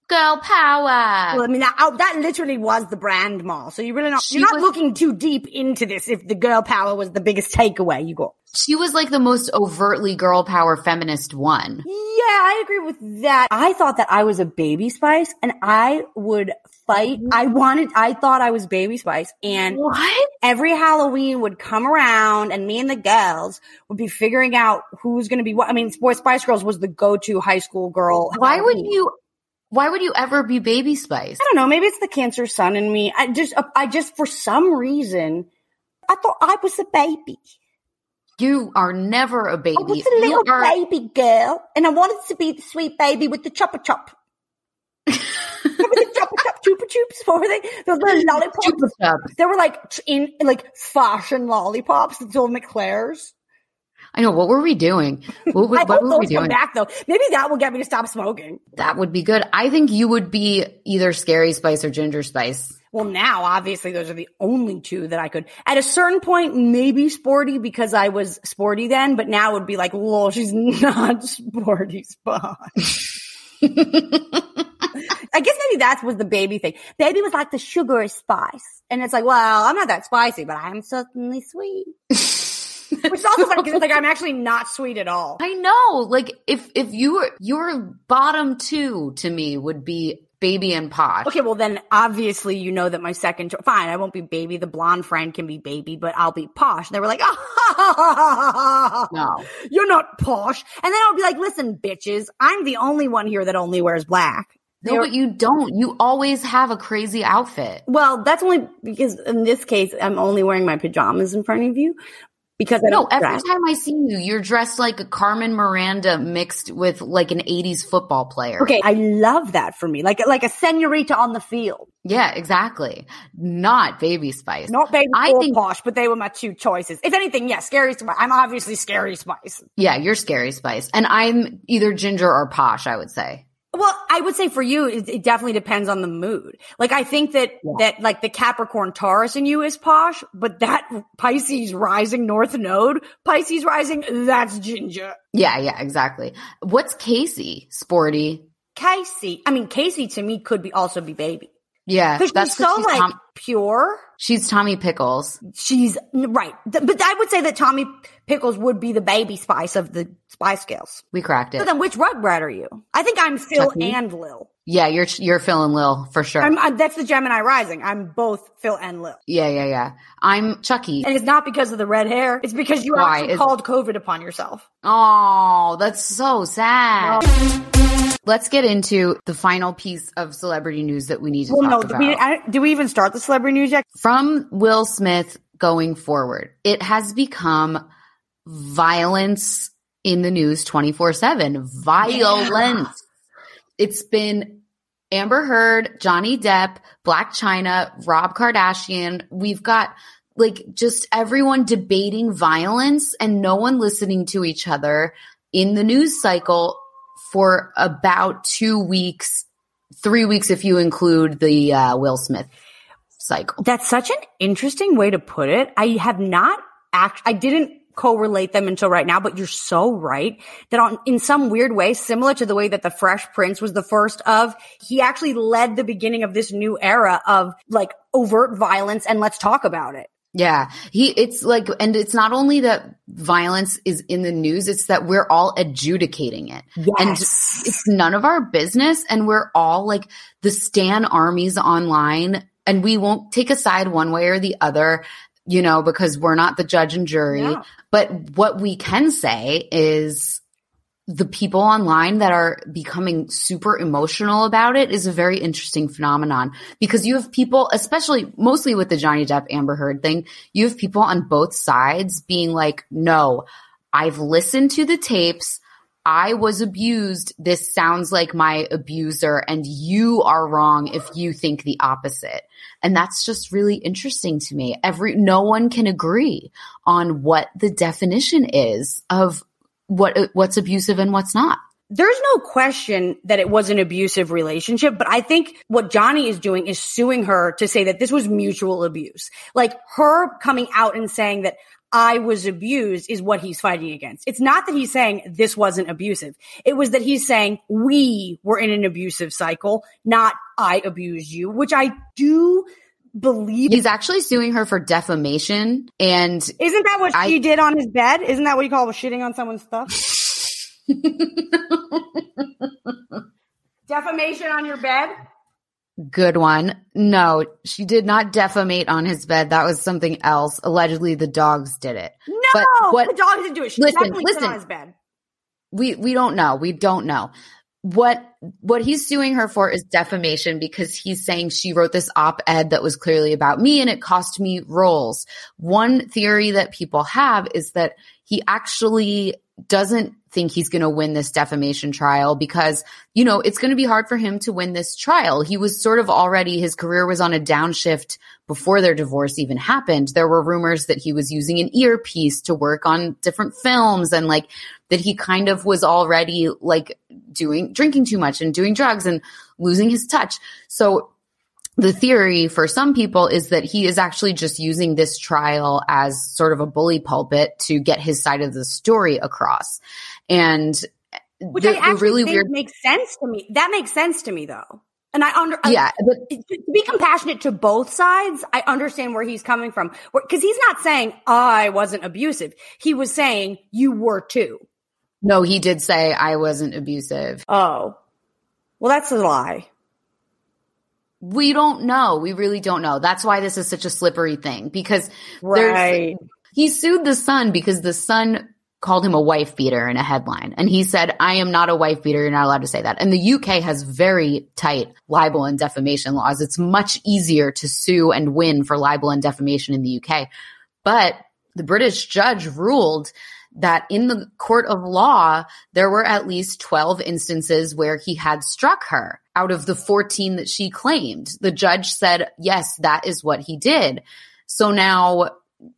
girl power. Well, I mean, that, oh, that literally was the brand mall. So you really not, She you're not was- looking too deep into this if the girl power was the biggest takeaway you got. she was like the most overtly girl power feminist one. Yeah, I agree with that. I thought that I was a baby spice and I would fight. I wanted, I thought I was baby spice and What? every Halloween would come around and me and the girls would be figuring out who's going to be what. I mean, Sports Spice Girls was the go-to high school girl. Why would you? Why would you ever be baby spice? I don't know. Maybe it's the cancer sun in me. I just, I just, for some reason, I thought I was a baby. You are never a baby. I was a little are, baby girl, and I wanted to be the sweet baby with the chopper chop. Remember the chopper chop chupa chups? What were they? Those little lollipops. Chupa chups. They were like in like fashion lollipops. It's all McClare's. I know. What were we doing? What, I what hope were we doing? back though. Maybe that will get me to stop smoking. That would be good. I think you would be either scary spice or ginger spice. Well, now obviously those are the only two that I could. At a certain point, maybe sporty because I was sporty then, but now it would be like, lol, she's not sporty spot. I guess maybe that was the baby thing. Baby was like the sugar spice. And it's like, well, I'm not that spicy, but I'm certainly sweet. Which is also funny because like I'm actually not sweet at all. I know. Like if if you were your bottom two to me would be baby and posh. Okay, well then obviously you know that my second cho- fine, I won't be baby. The blonde friend can be baby, but I'll be posh. And they were like, oh, No. you're not posh. And then I'll be like, listen, bitches, I'm the only one here that only wears black. No, They're- but you don't. You always have a crazy outfit. Well, that's only because in this case, I'm only wearing my pajamas in front of you because I No, every dress. time I see you, you're dressed like a Carmen Miranda mixed with like an 80s football player. Okay, I love that for me, like like a senorita on the field, Yeah, exactly. Not baby spice. not baby I think- posh, but they were my two choices. If anything, yes, scary spice. I'm obviously scary spice. Yeah, you're scary spice. And I'm either ginger or posh, I would say. Well, I would say for you, it, it definitely depends on the mood. Like, I think that, that like the Capricorn Taurus in you is posh, but that Pisces rising North Node, Pisces rising, that's ginger. Yeah, yeah, exactly. What's Casey? Sporty. Casey, I mean, Casey to me could be also be baby. Yeah, Cause she's so like Tom- pure. she's Tommy Pickles. She's right. But I would say that Tommy Pickles would be the baby spice of the Spice Girls. We cracked So it. then which Rugrat are you? I think I'm Phil Chucky? and Lil. Yeah, you're you're Phil and Lil for sure. I'm, that's the Gemini rising. I'm both Phil and Lil. yeah, yeah, yeah. I'm Chucky. And it's not because of the red hair. It's because you Why? actually Is- called COVID upon yourself. Oh, that's so sad. Let's get into the final piece of celebrity news that we need to Well, no, talk do about. we, I, do we even start the celebrity news? From Will Smith going forward, it has become violence in the news 24 7. Violence. It's been Amber Heard, Johnny Depp, Blac Chyna, Rob Kardashian. We've got like just everyone debating violence and no one listening to each other in the news cycle for about two weeks, three weeks if you include the uh, Will Smith cycle. That's such an interesting way to put it. I have not act, I didn't correlate them until right now, but you're so right that on, in some weird way, similar to the way that the Fresh Prince was the first of, he actually led the beginning of this new era of like overt violence and let's talk about it. Yeah. He, it's like, and it's not only that violence is in the news, it's that we're all adjudicating it. And Yes. it's none of our business. And we're all like the Stan armies online and we won't take a side one way or the other, you know, because we're not the judge and jury. No. But what we can say is the people online that are becoming super emotional about it is a very interesting phenomenon because you have people, especially mostly with the Johnny Depp Amber Heard thing, you have people on both sides being like, no, I've listened to the tapes. I was abused. This sounds like my abuser and you are wrong if you think the opposite. And that's just really interesting to me. Every, no one can agree on what the definition is of what, what's abusive and what's not. There's no question that it was an abusive relationship, but I think what Johnny is doing is suing her to say that this was mutual abuse. Like her coming out and saying that I was abused is what he's fighting against. It's not that he's saying this wasn't abusive. It was that he's saying we were in an abusive cycle, not I abused you, which I do believe. He's actually suing her for defamation and Isn't that what I- she did on his bed? Isn't that what you call shitting on someone's stuff? Defamation on your bed? Good one. No, she did not defamate on his bed. That was something else. Allegedly the dogs did it. No, But what- the dogs didn't do it. She Listen, listen. on his bed. We we don't know. We don't know. what what he's suing her for is defamation because he's saying she wrote this op-ed that was clearly about me and it cost me roles. One theory that people have is that he actually doesn't think he's going to win this defamation trial because, you know, it's going to be hard for him to win this trial. He was sort of already, his career was on a downshift before their divorce even happened. There were rumors that he was using an earpiece to work on different films and like that he kind of was already like doing, drinking too much and doing drugs and losing his touch. So the theory for some people is that he is actually just using this trial as sort of a bully pulpit to get his side of the story across. And which the, I actually really think weird makes sense to me. That makes sense to me though. And I under I- Yeah, but to be compassionate to both sides, I understand where he's coming from. Because he's not saying I wasn't abusive. He was saying you were too. no, he did say I wasn't abusive. Oh, well, that's a lie. We don't know. We really don't know. That's why this is such a slippery thing because there's Right. he sued the Sun because the Sun called him a wife beater in a headline. And he said, I am not a wife beater. You're not allowed to say that. And the UK has very tight libel and defamation laws. It's much easier to sue and win for libel and defamation in the UK. But the British judge ruled that in the court of law, there were at least 12 instances where he had struck her out of the 14 that she claimed. The judge said, yes, that is what he did. So now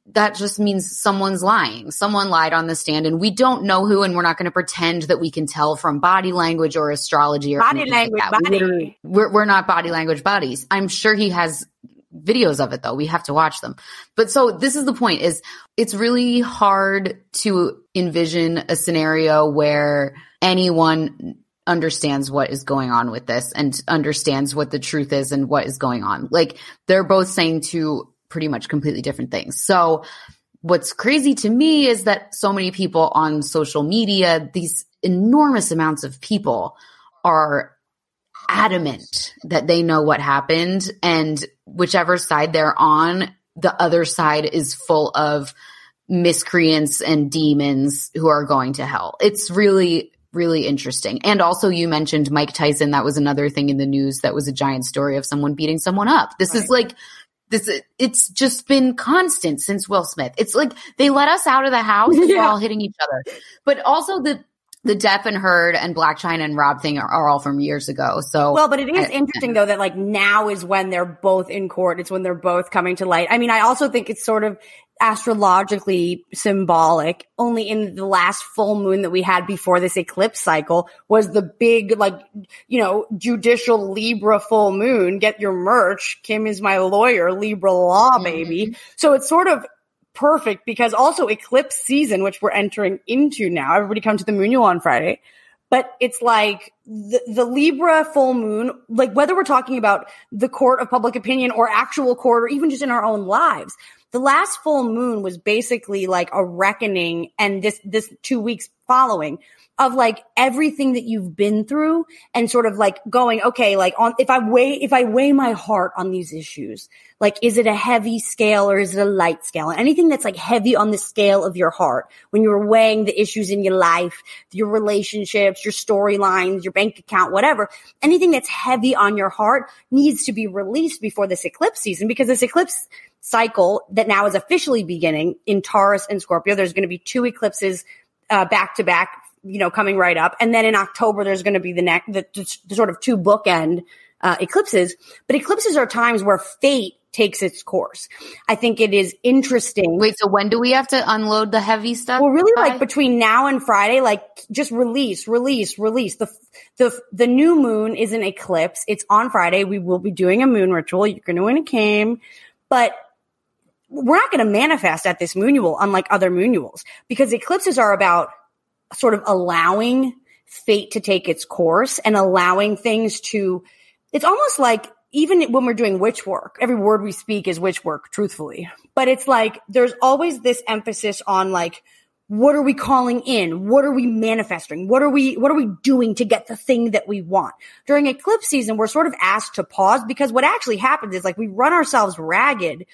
that just means someone's lying. Someone lied on the stand and we don't know who and we're not going to pretend that we can tell from body language or astrology or Body anything like language. We body. We're, we're not body language bodies. I'm sure he has videos of it though. We have to watch them. But so this is the point is it's really hard to envision a scenario where anyone understands what is going on with this and understands what the truth is and what is going on. Like they're both saying two pretty much completely different things. So what's crazy to me is that so many people on social media, these enormous amounts of people are adamant that they know what happened and whichever side they're on, the other side is full of miscreants and demons who are going to hell. It's really, really interesting. And also you mentioned Mike Tyson. That was another thing in the news that was a giant story of someone beating someone up. This is like, this, it's just been constant since Will Smith. It's like they let us out of the house and we're Yeah. all hitting each other. But also the, the Depp and Heard and Blac Chyna and Rob thing are, are all from years ago. So Well, but it is I- interesting though that like now is when they're both in court. It's when they're both coming to light. I mean, I also think it's sort of astrologically symbolic. Only in the last full moon that we had before this eclipse cycle was the big, like, you know, judicial Libra full moon. Get your merch. Kim is my lawyer, Libra law, mm-hmm. baby. So it's sort of perfect because also eclipse season, which we're entering into now. Everybody come to the Moonual on Friday. But it's like the, the Libra full moon, like whether we're talking about the court of public opinion or actual court or even just in our own lives, the last full moon was basically like a reckoning and this, this two weeks following of like everything that you've been through and sort of like going, okay, like on, if I weigh, if I weigh my heart on these issues, like, is it a heavy scale or is it a light scale? Anything that's like heavy on the scale of your heart when you're weighing the issues in your life, your relationships, your storylines, your bank account, whatever, anything that's heavy on your heart needs to be released before this eclipse season because this eclipse cycle that now is officially beginning in Taurus and Scorpio, there's going to be two eclipses uh, back to back, you know, coming right up. And then in October, there's going to be the next, the, the sort of two bookend uh, eclipses. But eclipses are times where fate takes its course. I think it is interesting. Wait, so when do we have to unload the heavy stuff? Well, really, by? like between now and Friday, like just release, release, release. The the the new moon is an eclipse. It's on Friday. We will be doing a moon ritual. You're going to win a game, but we're not going to manifest at this moonual, unlike other moonuals, because eclipses are about sort of allowing fate to take its course and allowing things to. It's almost like even when we're doing witch work, every word we speak is witch work, truthfully. But it's like there's always this emphasis on like, what are we calling in? What are we manifesting? What are we, what are we doing to get the thing that we want? During eclipse season, we're sort of asked to pause because what actually happens is like we run ourselves ragged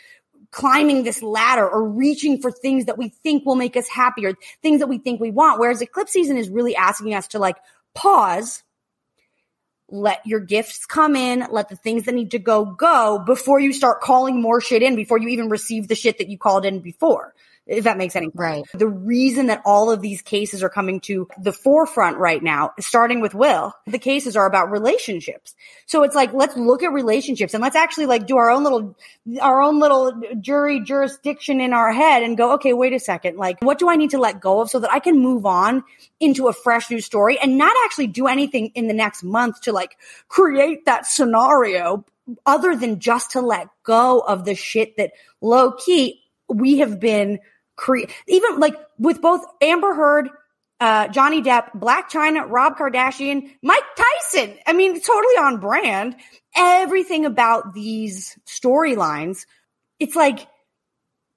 climbing this ladder or reaching for things that we think will make us happy or things that we think we want. Whereas eclipse season is really asking us to like pause let your gifts come in, let the things that need to go go before you start calling more shit in, before you even receive the shit that you called in before if that makes any sense. Right. The reason that all of these cases are coming to the forefront right now, starting with Will, the cases are about relationships. So it's like, let's look at relationships and let's actually like do our own little, our own little jury jurisdiction in our head and go, okay, wait a second. Like, what do I need to let go of so that I can move on into a fresh new story and not actually do anything in the next month to like create that scenario other than just to let go of the shit that low key we have been create even like with both Amber Heard, uh, Johnny Depp, Blac Chyna, Rob Kardashian, Mike Tyson. I mean, totally on brand. Everything about these storylines, it's like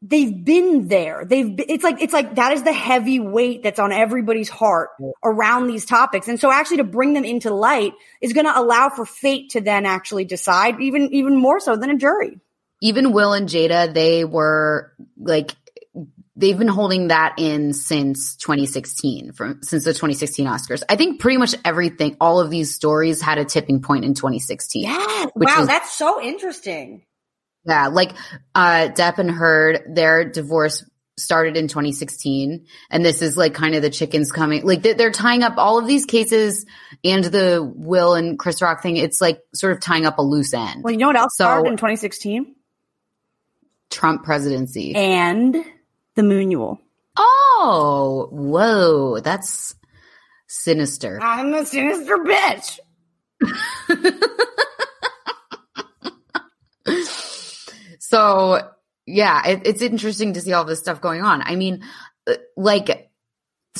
they've been there. They've been, it's like it's like that is the heavy weight that's on everybody's heart around these topics. And so actually to bring them into light is going to allow for fate to then actually decide even even more so than a jury. Even Will and Jada, they were like they've been holding that in since 2016 from since the 2016 Oscars. I think pretty much everything all of these stories had a tipping point in 2016. Yeah. Wow, that's so interesting. Yeah, like uh Depp and Heard, their divorce started in 2016 and this is like kind of the chickens coming like they're tying up all of these cases and the will and chris rock thing it's like sort of tying up a loose end well you know what else so, started in 2016 trump presidency and the Moonual. Oh, whoa, that's sinister. I'm a sinister bitch. so, yeah, it, it's interesting to see all this stuff going on. I mean, uh, like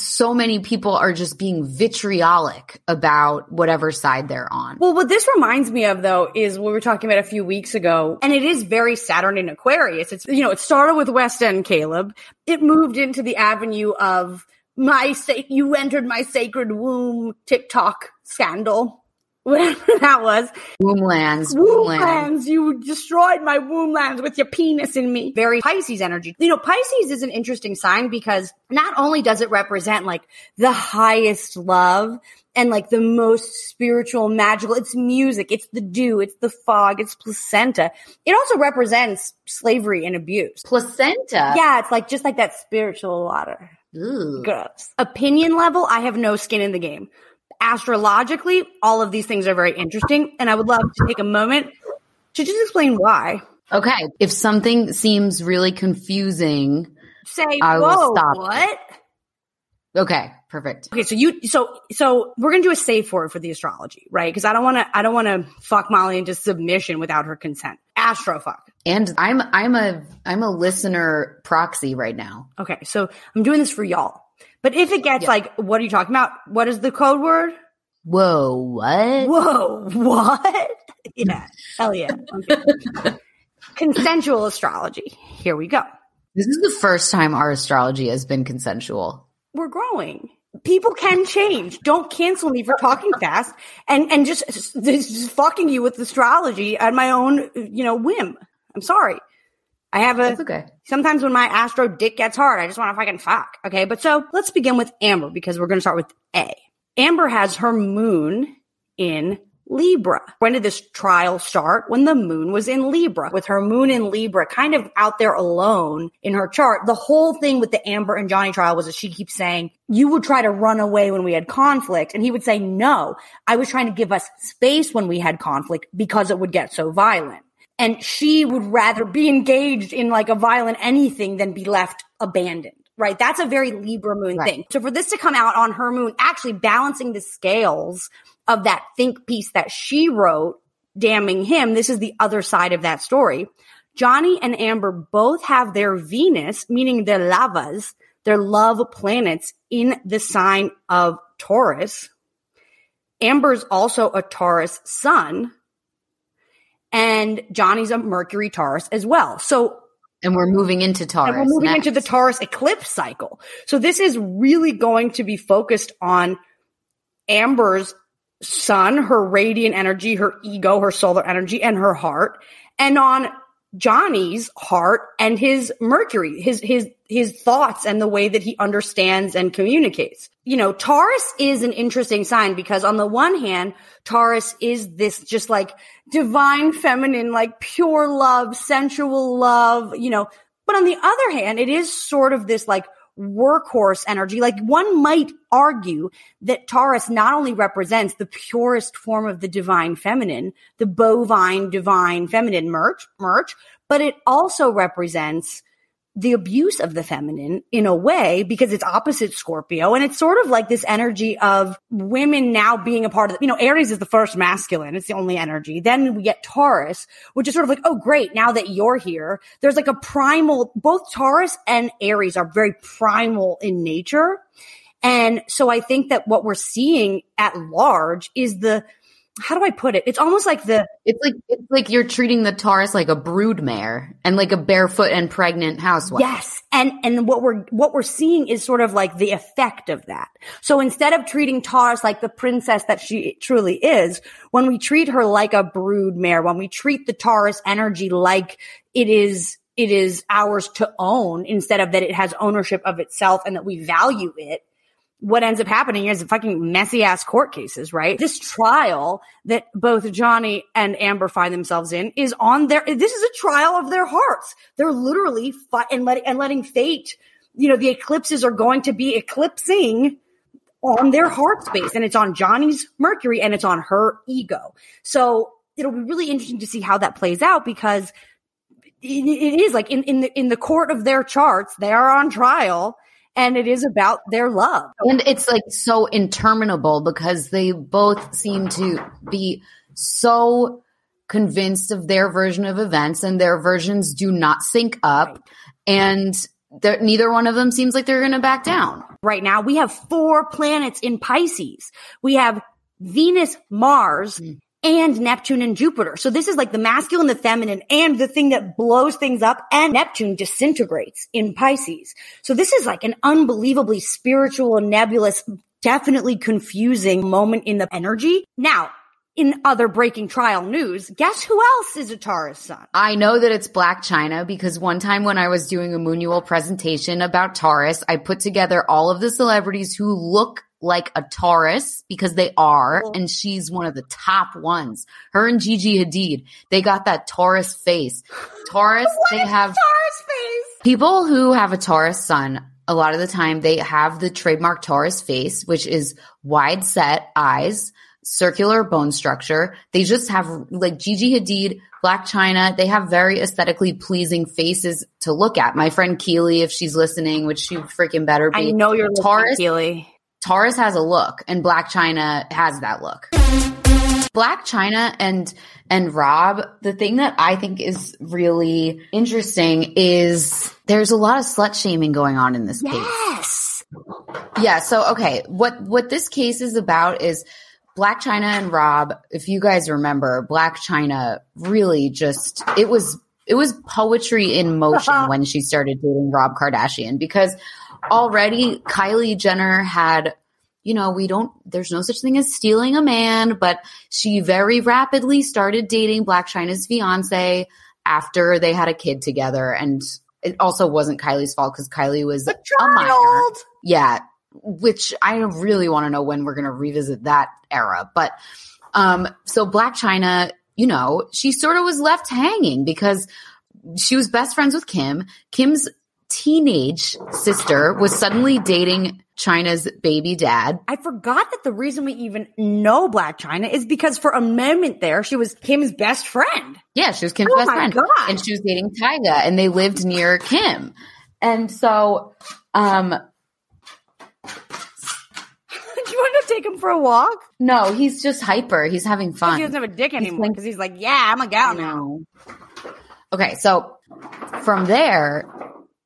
so many people are just being vitriolic about whatever side they're on. Well, what this reminds me of though is what we were talking about a few weeks ago, and it is very Saturn in Aquarius. It's, you know, it started with West Elm Caleb. It moved into the avenue of my, sa- you entered my sacred womb TikTok scandal whatever that was. Womblands. Womblands. You destroyed my womblands with your penis in me. Very Pisces energy. You know, Pisces is an interesting sign because not only does it represent like the highest love and like the most spiritual, magical, it's music, it's the dew, it's the fog, it's placenta. It also represents slavery and abuse. Placenta? Yeah, it's like just like that spiritual water. Ooh. Gross. Opinion level, I have no skin in the game astrologically, all of these things are very interesting. And I would love to take a moment to just explain why. Okay. If something seems really confusing, say, I whoa, what? Okay, perfect. Okay, so you, so, so we're gonna do a safe word for the astrology, right? Because I don't want to, I don't want to fuck Molly into submission without her consent. Astro fuck. And I'm, I'm a, I'm a listener proxy right now. Okay, so I'm doing this for y'all. But if it gets yeah. like, what are you talking about? What is the code word? Whoa, what? Whoa, what? yeah, hell yeah. Okay. Consensual astrology. Here we go. This is the first time our astrology has been consensual. We're growing. People can change. Don't cancel me for talking fast and and just, just, just fucking you with astrology at my own, you know, whim. I'm sorry. I have a, That's okay. sometimes when my astro dick gets hard, I just want to fucking fuck. Okay. But so let's begin with Amber because we're going to start with A. Amber has her moon in Libra. When did this trial start? When the moon was in Libra. With her moon in Libra kind of out there alone in her chart, the whole thing with the Amber and Johnny trial was that she keeps saying, you would try to run away when we had conflict. And he would say, no, I was trying to give us space when we had conflict because it would get so violent and she would rather be engaged in like a violent anything than be left abandoned. Right. That's a very Libra moon right. thing. So for this to come out on her moon, actually balancing the scales of that think piece that she wrote, damning him, this is the other side of that story. Johnny and Amber both have their Venus, meaning their lavas, their love planets in the sign of Taurus. Amber's also a Taurus sun and Johnny's a Mercury Taurus as well. So and we're moving into Taurus. And we're moving next. into the Taurus eclipse cycle. So this is really going to be focused on Amber's sun, her radiant energy, her ego, her solar energy, and her heart, and on Johnny's heart and his Mercury, his, his, his thoughts and the way that he understands and communicates. You know, Taurus is an interesting sign because on the one hand, Taurus is this just like divine feminine, like pure love, sensual love, you know, but on the other hand, it is sort of this like workhorse energy. Like one might argue that Taurus not only represents the purest form of the divine feminine, the bovine divine feminine merch, merch, but it also represents the abuse of the feminine in a way because it's opposite Scorpio. And it's sort of like this energy of women now being a part of, the, you know, Aries is the first masculine. It's the only energy. Then we get Taurus, which is sort of like, oh, great. Now that you're here, there's like a primal, both Taurus and Aries are very primal in nature. And so I think that what we're seeing at large is the how do I put it? It's almost like the it's like it's like you're treating the Taurus like a brood mare and like a barefoot and pregnant housewife. Yes. And and what we're what we're seeing is sort of like the effect of that. So instead of treating Taurus like the princess that she truly is, when we treat her like a brood mare, when we treat the Taurus energy like it is it is ours to own instead of that it has ownership of itself and that we value it, what ends up happening is fucking messy ass court cases, right? This trial that both Johnny and Amber find themselves in is on their, this is a trial of their hearts. They're literally fi- and letting, and letting fate, you know, the eclipses are going to be eclipsing on their heart space and it's on Johnny's Mercury and it's on her ego. So it'll be really interesting to see how that plays out because it, it is like in, in the, in the court of their charts, they are on trial and it is about their love. And it's like so interminable because they both seem to be so convinced of their version of events and their versions do not sync up and neither one of them seems like they're going to back down. Right now we have four planets in Pisces. We have Venus, Mars, mm and Neptune and Jupiter. So this is like the masculine, the feminine, and the thing that blows things up and Neptune disintegrates in Pisces. So this is like an unbelievably spiritual and nebulous, definitely confusing moment in the energy. Now, in other breaking trial news, guess who else is a Taurus sun? I know that it's Blac Chyna because one time when I was doing a Moonual presentation about Taurus, I put together all of the celebrities who look like a Taurus because they are, and she's one of the top ones. Her and Gigi Hadid, they got that Taurus face. Taurus, they have Taurus face. People who have a Taurus sun, a lot of the time they have the trademark Taurus face, which is wide set eyes, circular bone structure. They just have like Gigi Hadid, Blac Chyna. They have very aesthetically pleasing faces to look at. My friend Keely, if she's listening, which she freaking better be. I know you're Taurus. Keely. Taurus has a look and Blac Chyna has that look. Blac Chyna and and Rob, the thing that I think is really interesting is there's a lot of slut shaming going on in this case. Yes. Yeah, so okay, what what this case is about is Blac Chyna and Rob, if you guys remember, Blac Chyna really just it was it was poetry in motion when she started dating Rob Kardashian because already Kylie Jenner had, you know, we don't, there's no such thing as stealing a man, but she very rapidly started dating Blac Chyna's fiance after they had a kid together. And it also wasn't Kylie's fault because Kylie was a, a minor. Yeah. Which I really want to know when we're going to revisit that era. But, um, so Blac Chyna, you know, she sort of was left hanging because she was best friends with Kim. Kim's teenage sister was suddenly dating Chyna's baby dad. I forgot that the reason we even know Blac Chyna is because for a moment there, she was Kim's best friend. Yeah, she was Kim's oh best friend. God. And she was dating Tyga and they lived near Kim. And so, um, Do you want to take him for a walk? No, he's just hyper. He's having fun. He doesn't have a dick anymore because he's, he's like, yeah, I'm a gal now. Okay, so from there,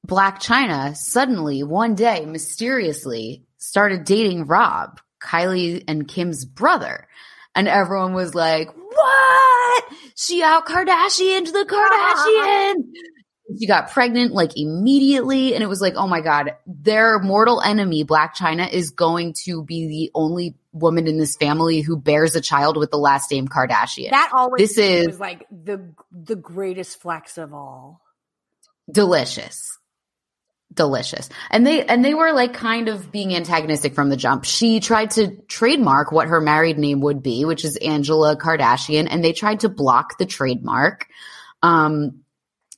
Blac Chyna suddenly one day mysteriously started dating Rob, Kylie and Kim's brother. And everyone was like, what? She out Kardashian to the Kardashian. She got pregnant like immediately. And it was like, oh my God, their mortal enemy, Blac Chyna, is going to be the only woman in this family who bears a child with the last name Kardashian. That always This is- was like the the greatest flex of all. delicious delicious. And they and they were like kind of being antagonistic from the jump. She tried to trademark what her married name would be which is angela kardashian and they tried to block the trademark. Um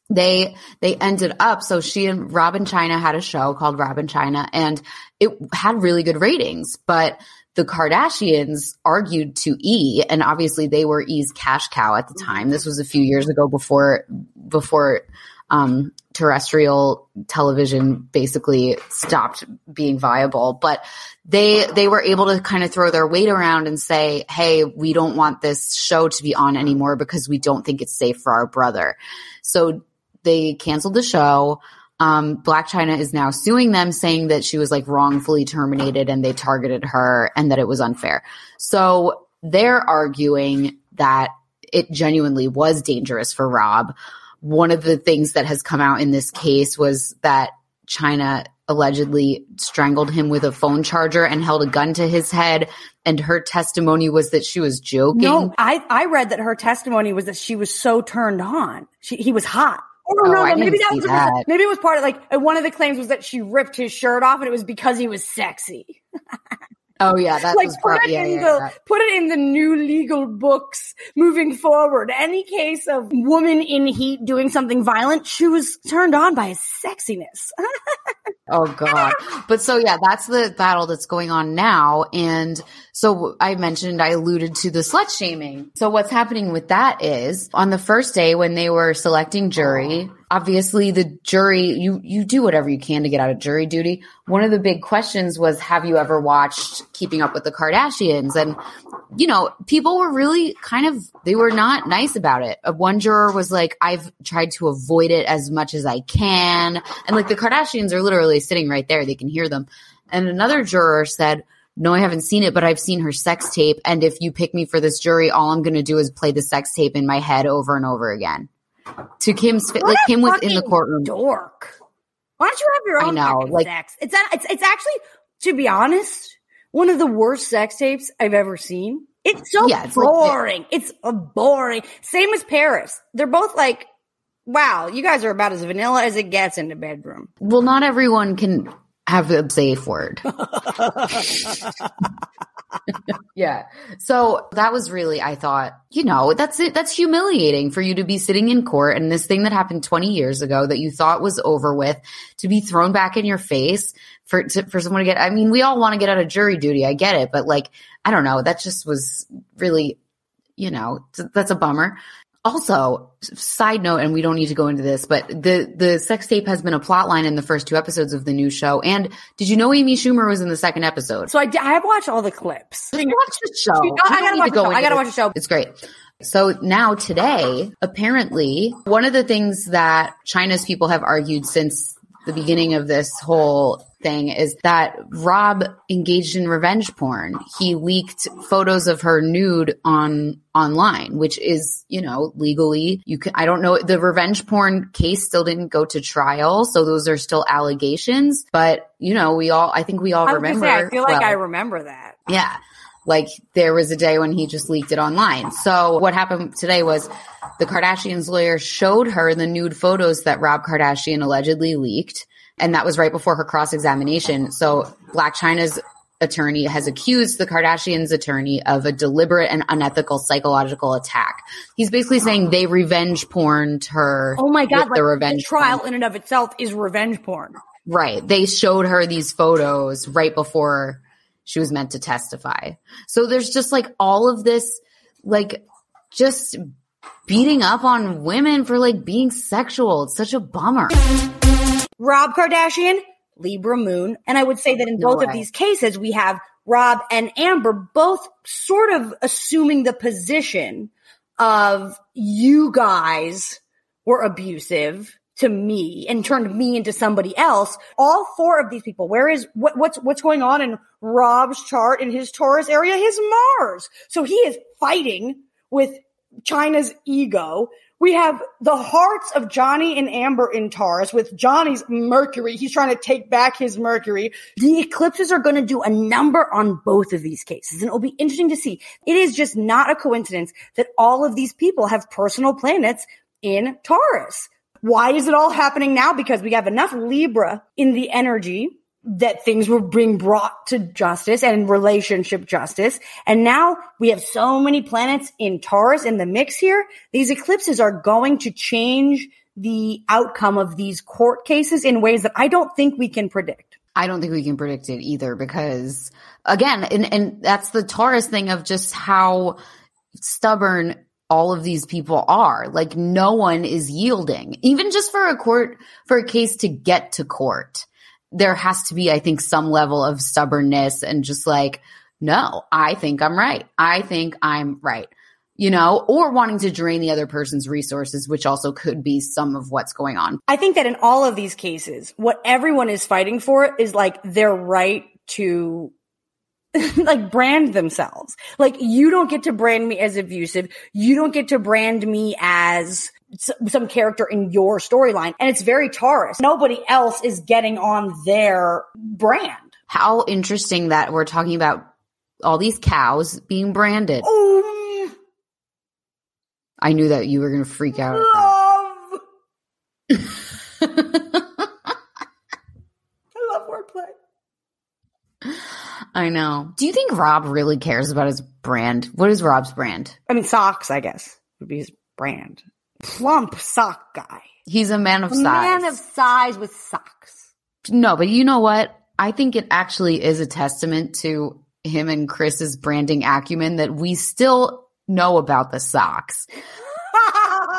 they they ended up so she and robin china had a show called Rob & Chyna and it had really good ratings but the Kardashians argued to E, and obviously they were E's cash cow at the time. This was a few years ago before before um, terrestrial television basically stopped being viable. But they they were able to kind of throw their weight around and say, "Hey, we don't want this show to be on anymore because we don't think it's safe for our brother." So they canceled the show. Um, Blac Chyna is now suing them, saying that she was like wrongfully terminated and they targeted her and that it was unfair. So they're arguing that it genuinely was dangerous for Rob. One of the things that has come out in this case was that Chyna allegedly strangled him with a phone charger and held a gun to his head. And her testimony was that she was joking. No, I I read that her testimony was that she was so turned on. She, he was hot. Oh, Oh, no, I no. Maybe that was that. maybe it was part of like one of the claims was that she ripped his shirt off and it was because he was sexy. Oh yeah, that like was put probably it yeah, in yeah, the yeah. put it in the new legal books moving forward. Any case of woman in heat doing something violent, she was turned on by his sexiness. Oh god. But so yeah, that's the battle that's going on now. And so I mentioned I alluded to the slut shaming. So what's happening with that is on the first day when they were selecting jury, obviously the jury you you do whatever you can to get out of jury duty. One of the big questions was have you ever watched Keeping Up with the Kardashians? And you know, people were really kind of they were not nice about it. Uh, One juror was like, "I've tried to avoid it as much as I can," and like the Kardashians are literally sitting right there; they can hear them. And another juror said, "No, I haven't seen it, but I've seen her sex tape. And if you pick me for this jury, all I'm going to do is play the sex tape in my head over and over again." To Kim's, What like Kim was in the courtroom. Dork. Why don't you have your own I know, like- sex? It's, a- it's it's actually, to be honest, one of the worst sex tapes I've ever seen. It's so Yeah, it's like- boring. it's a boring. Same as Paris. They're both like, wow, you guys are about as vanilla as it gets in the bedroom. Well, not everyone can have a safe word. yeah. So that was really, I thought, you know, that's it. That's humiliating for you to be sitting in court and this thing that happened 20 years ago that you thought was over with to be thrown back in your face for, to, for someone to get, I mean, we all want to get out of jury duty. I get it. But like, I don't know. That just was really, you know, that's a bummer. Also, side note, and we don't need to go into this, but the the sex tape has been a plot line in the first two episodes of the new show. And did you know Amy Schumer was in the second episode? So I, I have watched all the clips. watch the show. I gotta watch to go show. I gotta watch the show. It's great. So now today, apparently, one of the things that Chyna's people have argued since the beginning of this whole thing is that Rob engaged in revenge porn. He leaked photos of her nude on online, which is, you know, legally you can I don't know the revenge porn case still didn't go to trial, so those are still allegations, but you know, we all I think we all I remember say, I feel like well, I remember that. yeah. Like there was a day when he just leaked it online. So what happened today was the Kardashians lawyer showed her the nude photos that Rob Kardashian allegedly leaked. And that was right before her cross examination. So Blac Chyna's attorney has accused the Kardashians attorney of a deliberate and unethical psychological attack. He's basically saying they revenge porned her. Oh my god! Like, the revenge trial porn. in and of itself is revenge porn. Right. They showed her these photos right before she was meant to testify. So there's just like all of this, like just beating up on women for like being sexual. It's such a bummer. Rob Kardashian, Libra Moon. And I would say that in No both of these cases, we have Rob and Amber both sort of assuming the position of you guys were abusive to me and turned me into somebody else. All four of these people, where is what, what's what's going on in Rob's chart in his Taurus area? His Mars. So he is fighting with Chyna's ego We have the hearts of Johnny and Amber in Taurus with Johnny's Mercury. He's trying to take back his Mercury. The eclipses are going to do a number on both of these cases and it'll be interesting to see. It is just not a coincidence that all of these people have personal planets in Taurus. Why is it all happening now? Because we have enough Libra in the energy that things were being brought to justice and relationship justice. And now we have so many planets in Taurus in the mix here. These eclipses are going to change the outcome of these court cases in ways that I don't think we can predict. I don't think we can predict it either because again, and, and that's the Taurus thing of just how stubborn all of these people are. Like no one is yielding, even just for a court, for a case to get to court there has to be, I think, some level of stubbornness and just like, no, I think I'm right. I think I'm right. You know, or wanting to drain the other person's resources, which also could be some of what's going on. I think that in all of these cases, what everyone is fighting for is like their right to like brand themselves. Like you don't get to brand me as abusive. You don't get to brand me as some character in your storyline. And it's very Taurus. Nobody else is getting on their brand. How interesting that we're talking about all these cows being branded. Oh, I knew that you were going to freak out. love. I love wordplay. I know. Do you think Rob really cares about his brand? What is Rob's brand? I mean, socks, I guess, would be his brand. Plump sock guy. He's a man of A size. man of size with socks. No, but you know what? I think it actually is a testament to him and Chris's branding acumen that we still know about the socks.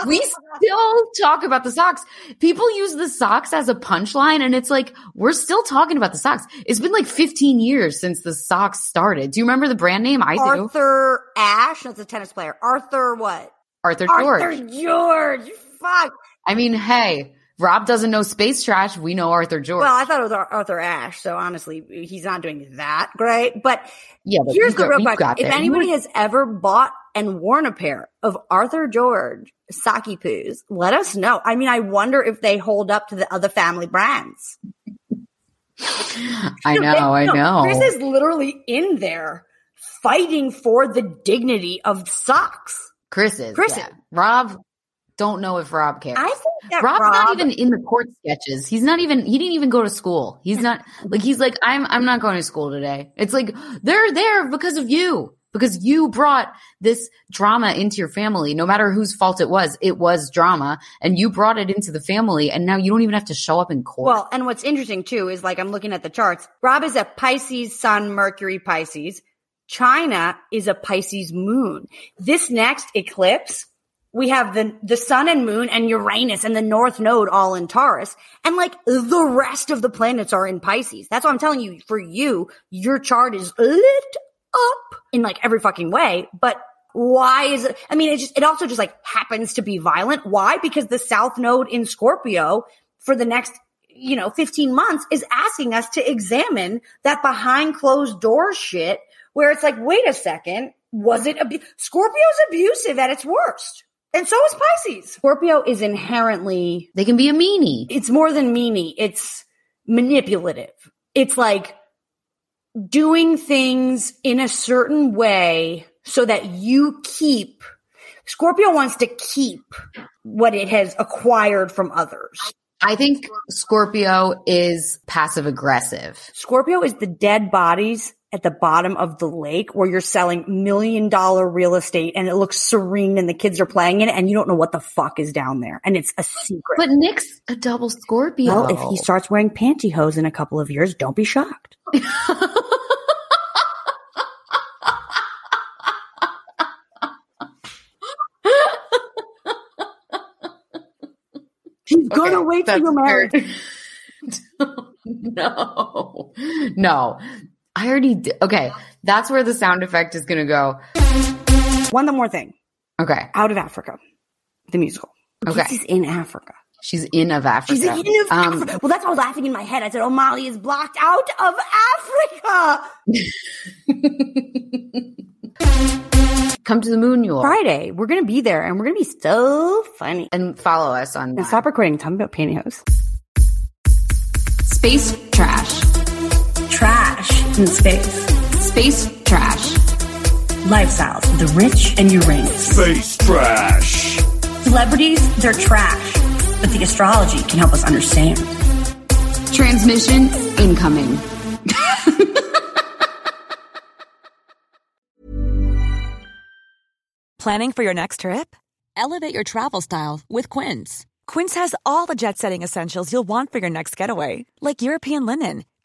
We still talk about the socks. People use the socks as a punchline and it's like, we're still talking about the socks. It's been like 15 years since the socks started. Do you remember the brand name? I do. Arthur Ashe. That's a tennis player. Arthur what? Arthur George. Arthur George. Fuck. I mean, hey, Rob doesn't know space trash. We know Arthur George. Well, I thought it was Arthur Ashe, so honestly, he's not doing that great. But yeah, but here's the got- real question: if there. anybody has ever bought and worn a pair of Arthur George Saki Poos, let us know. I mean, I wonder if they hold up to the other family brands. I know, I No, know. Chris is literally in there fighting for the dignity of socks. Chris is. Chris yeah. is. Rob, don't know if Rob cares. I think that Rob's Rob, not even in the court sketches. He's not even, he didn't even go to school. He's not, like, he's like, I'm, I'm not going to school today. It's like, they're there because of you. Because you brought this drama into your family, no matter whose fault it was, it was drama, and you brought it into the family, and now you don't even have to show up in court. Well, and what's interesting too is like I'm looking at the charts. Rob is a Pisces Sun, Mercury Pisces. Chyna is a Pisces Moon. This next eclipse, we have the the Sun and Moon and Uranus and the North Node all in Taurus, and like the rest of the planets are in Pisces. That's what I'm telling you. For you, your chart is lit up in like every fucking way, but. Why is it? I mean, it just, it also just like happens to be violent. Why? Because the South Node in Scorpio for the next you know, 15 months is asking us to examine that behind closed door shit where it's like, wait a second, was it abu- Scorpio's abusive at its worst. And so is Pisces. Scorpio is inherently, they can be a meanie. it's more than meanie. It's manipulative. It's like doing things in a certain way so that you keep, Scorpio wants to keep what it has acquired from others. I think Scorpio is passive aggressive. Scorpio is the dead bodies at the bottom of the lake where you're selling million dollar real estate and it looks serene and the kids are playing in it and you don't know what the fuck is down there and it's a secret. But Nick's a double Scorpio. well, if he starts wearing pantyhose in a couple of years, don't be shocked. He's gonna Okay, wait till you're married. no, no. I already did. Okay, that's where the sound effect is going to go. One more thing. Okay, Out of Africa, the musical. Okay. This is in Africa. she's in of Africa. She's in of Um, Africa. Well, that's why I was laughing in my head. I said, "Oh, Molly is blocked out of Africa." Come to the moon Yule Friday. We're gonna be there, and we're gonna be so funny. and follow us on Now stop recording. Tell me about pantyhose. space trash. Trash in space. Space trash. Lifestyles of the rich and Uranus. Space trash. Celebrities, they're trash. But the astrology can help us understand. Transmission incoming. Planning for your next trip? Elevate your travel style with Quince. Quince has all the jet setting essentials you'll want for your next getaway, like European linen,